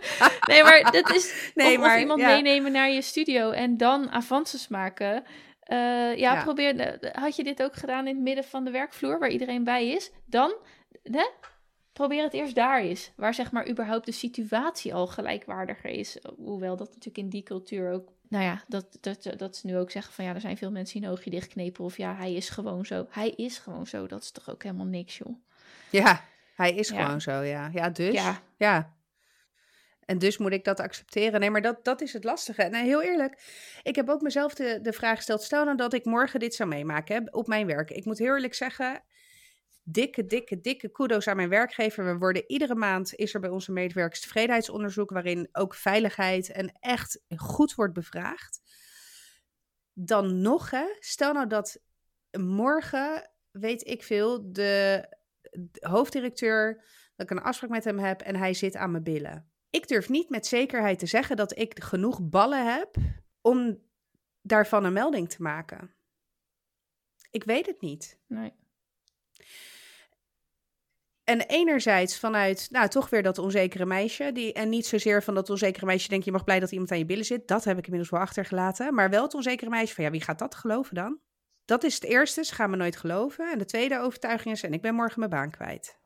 nee, maar dat is... Nee, of, maar, of iemand ja. meenemen naar je studio en dan avances maken. Uh, ja, ja, probeer... Had je dit ook gedaan in het midden van de werkvloer, waar iedereen bij is? Dan, hè? Probeer het eerst daar is. Waar zeg maar überhaupt de situatie al gelijkwaardiger is. Hoewel dat natuurlijk in die cultuur ook nou ja, dat, dat, dat ze nu ook zeggen van ja, er zijn veel mensen die een oogje dichtknepen. Of ja, hij is gewoon zo. Hij is gewoon zo. Dat is toch ook helemaal niks, joh. Ja, hij is ja. gewoon zo, ja. Ja, dus. Ja. ja. En dus moet ik dat accepteren. Nee, maar dat, dat is het lastige. Nee, heel eerlijk, ik heb ook mezelf de, de vraag gesteld: stel nou dat ik morgen dit zou meemaken hè, op mijn werk. Ik moet heel eerlijk zeggen, dikke, dikke, dikke kudo's aan mijn werkgever. We worden iedere maand, is er bij onze medewerkers tevredenheidsonderzoek, waarin ook veiligheid en echt goed wordt bevraagd. Dan nog, hè, stel nou dat morgen, weet ik veel, de hoofddirecteur, dat ik een afspraak met hem heb en hij zit aan mijn billen. Ik durf niet met zekerheid te zeggen dat ik genoeg ballen heb om daarvan een melding te maken. Ik weet het niet. Nee. En enerzijds vanuit, nou, toch weer dat onzekere meisje. Die, en niet zozeer van dat onzekere meisje denk je mag blij dat iemand aan je billen zit. Dat heb ik inmiddels wel achtergelaten. Maar wel het onzekere meisje van, ja, wie gaat dat geloven dan? Dat is het eerste, ze gaan me nooit geloven. En de tweede overtuiging is, en ik ben morgen mijn baan kwijt.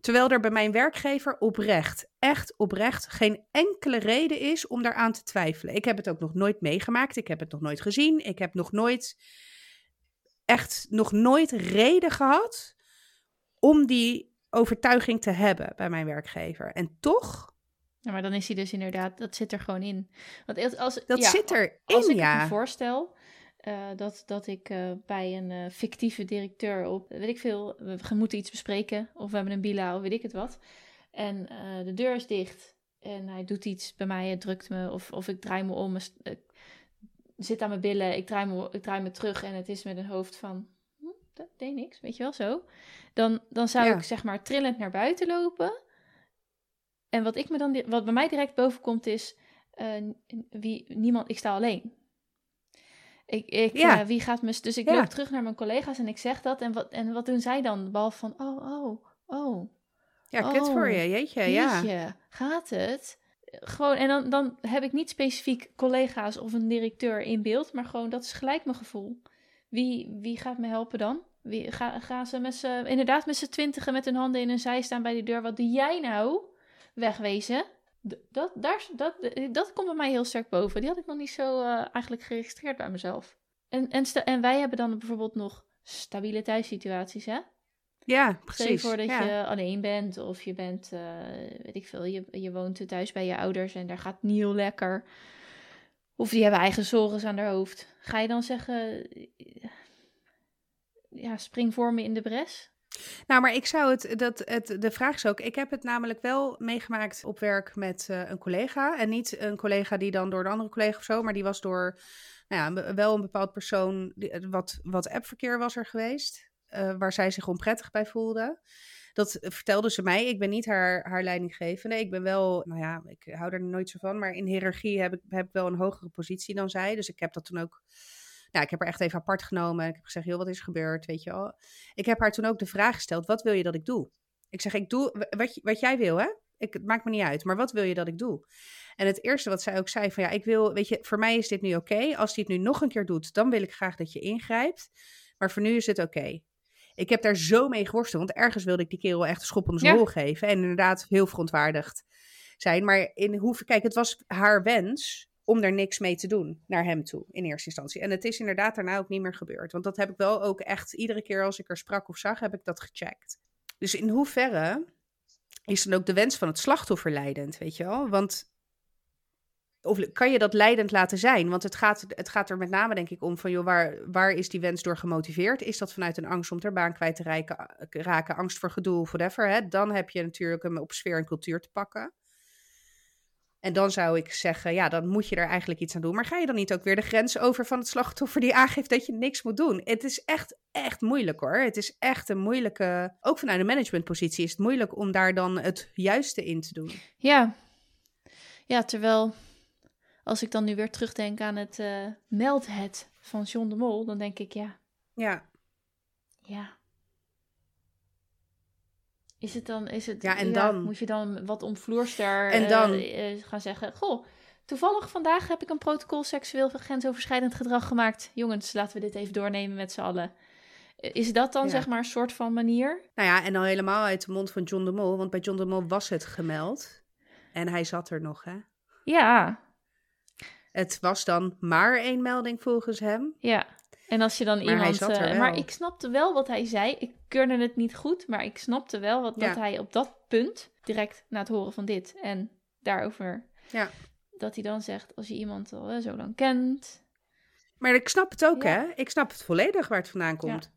Terwijl er bij mijn werkgever oprecht, echt oprecht, geen enkele reden is om daaraan te twijfelen. Ik heb het ook nog nooit meegemaakt. Ik heb het nog nooit gezien. Ik heb nog nooit, echt nog nooit reden gehad om die overtuiging te hebben bij mijn werkgever. En toch. Ja, maar dan is hij dus inderdaad, dat zit er gewoon in. Want als, dat ja, zit erin, als ik ja. me voorstel uh, dat, dat ik uh, bij een uh, fictieve directeur op, weet ik veel, we moeten iets bespreken of we hebben een bila of weet ik het wat. En de deur is dicht en hij doet iets bij mij, het drukt me of, of ik draai me om, zit aan mijn billen, ik draai, me, ik draai me terug en het is met een hoofd van, hm, dat deed niks, weet je wel zo. Dan, dan zou Ja. ik zeg maar trillend naar buiten lopen. En wat, ik me dan, wat bij mij direct boven komt is, eh, wie, niemand, ik sta alleen. Ik, ik, Ja. eh, wie gaat me... Dus ik Ja. loop terug naar mijn collega's en ik zeg dat. En wat, en wat doen zij dan? Behalve van, oh, oh, oh. Ja, kut voor Oh, je, jeetje, ja. Jeetje, gaat het? Gewoon, en dan, dan heb ik niet specifiek collega's of een directeur in beeld, maar gewoon dat is gelijk mijn gevoel. Wie, wie gaat me helpen dan? Wie, ga, gaan ze met z'n, inderdaad met z'n twintigen met hun handen in hun zij staan bij de deur? Wat doe jij nou? Wegwezen. Dat, daar, dat, dat komt bij mij heel sterk boven. Die had ik nog niet zo eh, eigenlijk geregistreerd bij mezelf. En, en, en wij hebben dan bijvoorbeeld nog stabiele thuissituaties, hè? Ja, Stel je precies. voor dat ja. je alleen bent of je bent, eh, weet ik veel, je, je woont thuis bij je ouders en daar gaat niet heel lekker. Of die hebben eigen zorgen aan haar hoofd. Ga je dan zeggen, eh, ja, spring voor me in de bres? Nou, maar ik zou het, dat, het, de vraag is ook, ik heb het namelijk wel meegemaakt op werk met eh, een collega. En niet een collega die dan door de andere collega of zo, maar die was door, nou ja, wel een bepaald persoon, eh, wat, wat appverkeer was er geweest, eh, waar zij zich onprettig bij voelde. Dat vertelde ze mij. Ik ben niet haar, haar leidinggevende. Ik ben wel, nou ja, ik hou er nooit zo van. Maar in hiërarchie heb ik, heb wel een hogere positie dan zij. Dus ik heb dat toen ook, nou, ik heb haar echt even apart genomen. Ik heb gezegd, joh, wat is er gebeurd, weet je wel. Ik heb haar toen ook de vraag gesteld: wat wil je dat ik doe? Ik zeg: ik doe wat, wat jij wil, hè? Ik, het maakt me niet uit, maar wat wil je dat ik doe? En het eerste wat zij ook zei: van ja, ik wil, weet je, voor mij is dit nu oké. Als hij het nu nog een keer doet, dan wil ik graag dat je ingrijpt. Maar voor nu is het oké. Ik heb daar zo mee geworsteld, want ergens wilde ik die kerel echt een schop onder zijn Ja. geven. En inderdaad heel verontwaardigd zijn. Maar in hoe, kijk, het was haar wens om daar niks mee te doen naar hem toe in eerste instantie. En het is inderdaad daarna ook niet meer gebeurd. Want dat heb ik wel ook echt iedere keer als ik er sprak of zag, heb ik dat gecheckt. Dus in hoeverre is dan ook de wens van het slachtoffer leidend, weet je wel? Want of kan je dat leidend laten zijn? Want het gaat, het gaat er met name, denk ik, om van, joh, waar, waar is die wens door gemotiveerd? Is dat vanuit een angst om ter baan kwijt te raken, angst voor gedoe, whatever? Hè? Dan heb je natuurlijk hem op sfeer en cultuur te pakken. En dan zou ik zeggen, ja, dan moet je er eigenlijk iets aan doen. Maar ga je dan niet ook weer de grens over van het slachtoffer die aangeeft dat je niks moet doen? Het is echt, echt moeilijk hoor. Het is echt een moeilijke, ook vanuit een managementpositie is het moeilijk om daar dan het juiste in te doen. Ja. Ja, terwijl als ik dan nu weer terugdenk aan het eh meld het van John de Mol, dan denk ik, ja, Ja, ja. Is het dan, is het, Ja, en dan? Moet je dan wat omvloerster En eh, eh, gaan zeggen, goh, toevallig vandaag heb ik een protocol seksueel grensoverschrijdend gedrag gemaakt. Jongens, laten we dit even doornemen met z'n allen. Eh, Is dat dan Ja. zeg maar een soort van manier? nou ja, en dan helemaal uit de mond van John de Mol. Want bij John de Mol was het gemeld. En hij zat er nog, hè. Ja, Het was dan maar één melding volgens hem. ja. En als je dan Maar iemand... eh, maar ik snapte wel wat hij zei. Ik keurde het niet goed, maar ik snapte wel wat, dat hij op dat punt, direct na het horen van dit en daarover, Ja. dat hij dan zegt, als je iemand al eh, zo lang kent, Maar ik snap het ook, Ja. hè. Ik snap het volledig waar het vandaan komt.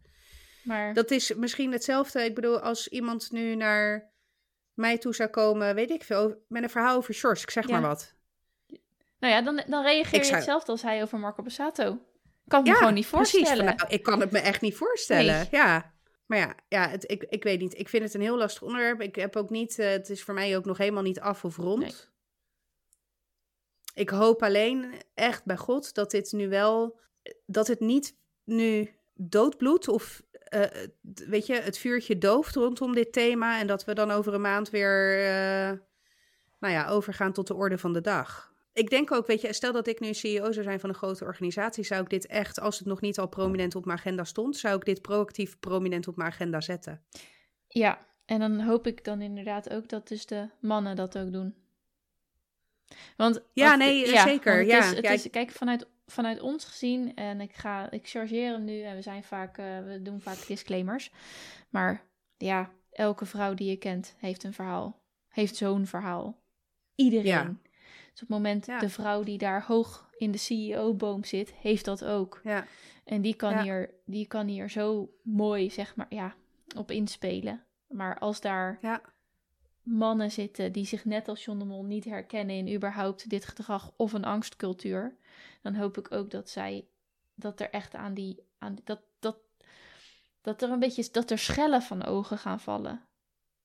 maar... Dat is misschien hetzelfde. Ik bedoel, als iemand nu naar mij toe zou komen, weet ik veel, met een verhaal over shorts, ik zeg maar wat. Nou ja, dan, dan reageer Ik je zou- hetzelfde als hij over Marco Bassato. Kan me gewoon niet precies. voorstellen. Van, nou, ik kan het me echt niet voorstellen. Nee. Ja. Maar ja, ja het, ik, ik weet niet. Ik vind het een heel lastig onderwerp. Ik heb ook niet, uh, het is voor mij ook nog helemaal niet af of rond. Nee. Ik hoop alleen echt bij God dat dit nu wel, dat het niet nu doodbloedt of uh, weet je, het vuurtje dooft rondom dit thema en dat we dan over een maand weer, uh, nou ja, overgaan tot de orde van de dag ik denk ook, weet je, stel dat ik nu CEO zou zijn van een grote organisatie, zou ik dit echt, als het nog niet al prominent op mijn agenda stond, zou ik dit proactief prominent op mijn agenda zetten. Ja, en dan hoop ik dan inderdaad ook dat dus de mannen dat ook doen. Want ja, nee, zeker. Het ja, is, het is, kijk, vanuit, vanuit ons gezien, en ik ga, ik chargeer hem nu en we zijn vaak, uh, we doen vaak disclaimers. Maar ja, elke vrouw die je kent heeft een verhaal, heeft zo'n verhaal. Iedereen. Dus op het moment de vrouw die daar hoog in de CEO-boom zit, heeft dat ook. Ja. En die kan, hier, die kan hier zo mooi, zeg maar, ja, op inspelen. Maar als daar ja. mannen zitten die zich net als John de Mol niet herkennen in überhaupt dit gedrag of een angstcultuur, dan hoop ik ook dat zij, dat er echt aan die, aan dat, dat, dat er een beetje, dat er schellen van ogen gaan vallen.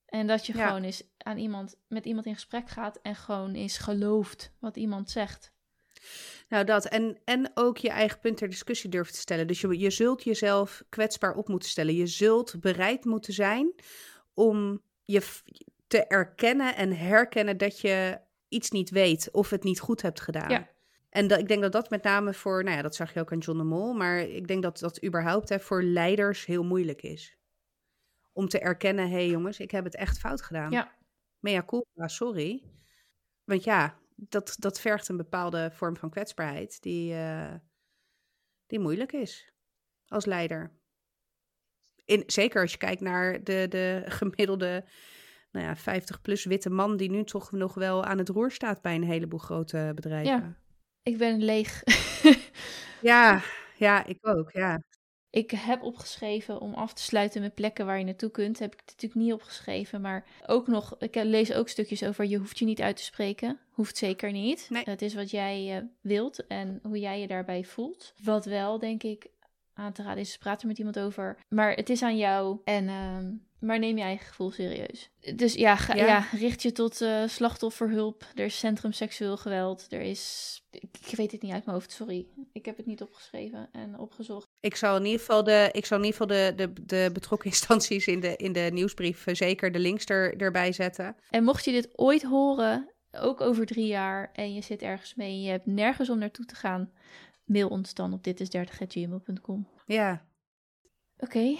En dat je gewoon eens aan iemand, met iemand in gesprek gaat en gewoon eens gelooft wat iemand zegt. Nou, dat. En, en ook je eigen punt ter discussie durft te stellen. Dus je, je zult jezelf kwetsbaar op moeten stellen. Je zult bereid moeten zijn om je te erkennen en herkennen dat je iets niet weet of het niet goed hebt gedaan. Ja. En dat, ik denk dat dat met name voor, nou ja, dat zag je ook aan John de Mol, maar ik denk dat dat überhaupt hè, voor leiders heel moeilijk is om te erkennen, hé hey jongens, ik heb het echt fout gedaan. Ja. Mea culpa, sorry. Want ja, dat, dat vergt een bepaalde vorm van kwetsbaarheid die, uh, die moeilijk is als leider. In, zeker als je kijkt naar de, de gemiddelde nou ja, 50-plus witte man die nu toch nog wel aan het roer staat bij een heleboel grote bedrijven. Ja, ik ben leeg. ja, ja, ik ook, ja. Ik heb opgeschreven om af te sluiten met plekken waar je naartoe kunt. Heb ik natuurlijk niet opgeschreven. Maar ook nog, ik lees ook stukjes over je hoeft je niet uit te spreken. Hoeft zeker niet. Nee. Het is wat jij uh, wilt en hoe jij je daarbij voelt. Wat wel, denk ik, aan te raden is, praat er met iemand over. Maar het is aan jou en uh, maar neem je eigen gevoel serieus. Dus ja, ga, ja. richt je tot uh, slachtofferhulp. Er is Centrum Seksueel Geweld. Er is. Ik weet het niet uit mijn hoofd, sorry. Ik heb het niet opgeschreven en opgezocht. Ik zal in ieder geval de, ik zal in ieder geval de, de, de betrokken instanties in de, in de nieuwsbrief zeker de links er, erbij zetten. En mocht je dit ooit horen, ook over drie jaar, en je zit ergens mee en je hebt nergens om naartoe te gaan, mail ons dan op ditis30.gmail.com. Ja. Oké.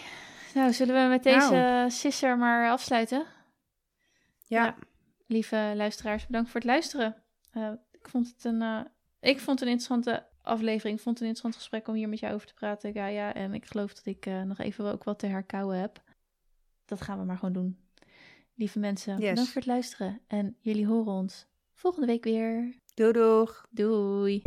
Nou, zullen we met deze nou. sisser maar afsluiten? Ja. Lieve luisteraars, bedankt voor het luisteren. Uh, ik vond het een, uh, ik vond een interessante aflevering. Ik vond het een interessant gesprek om hier met jou over te praten, Gaia. En ik geloof dat ik uh, nog even ook wat te herkauwen heb. Dat gaan we maar gewoon doen. Lieve mensen, yes. bedankt voor het luisteren. En jullie horen ons volgende week weer. Doei doeg. Doei.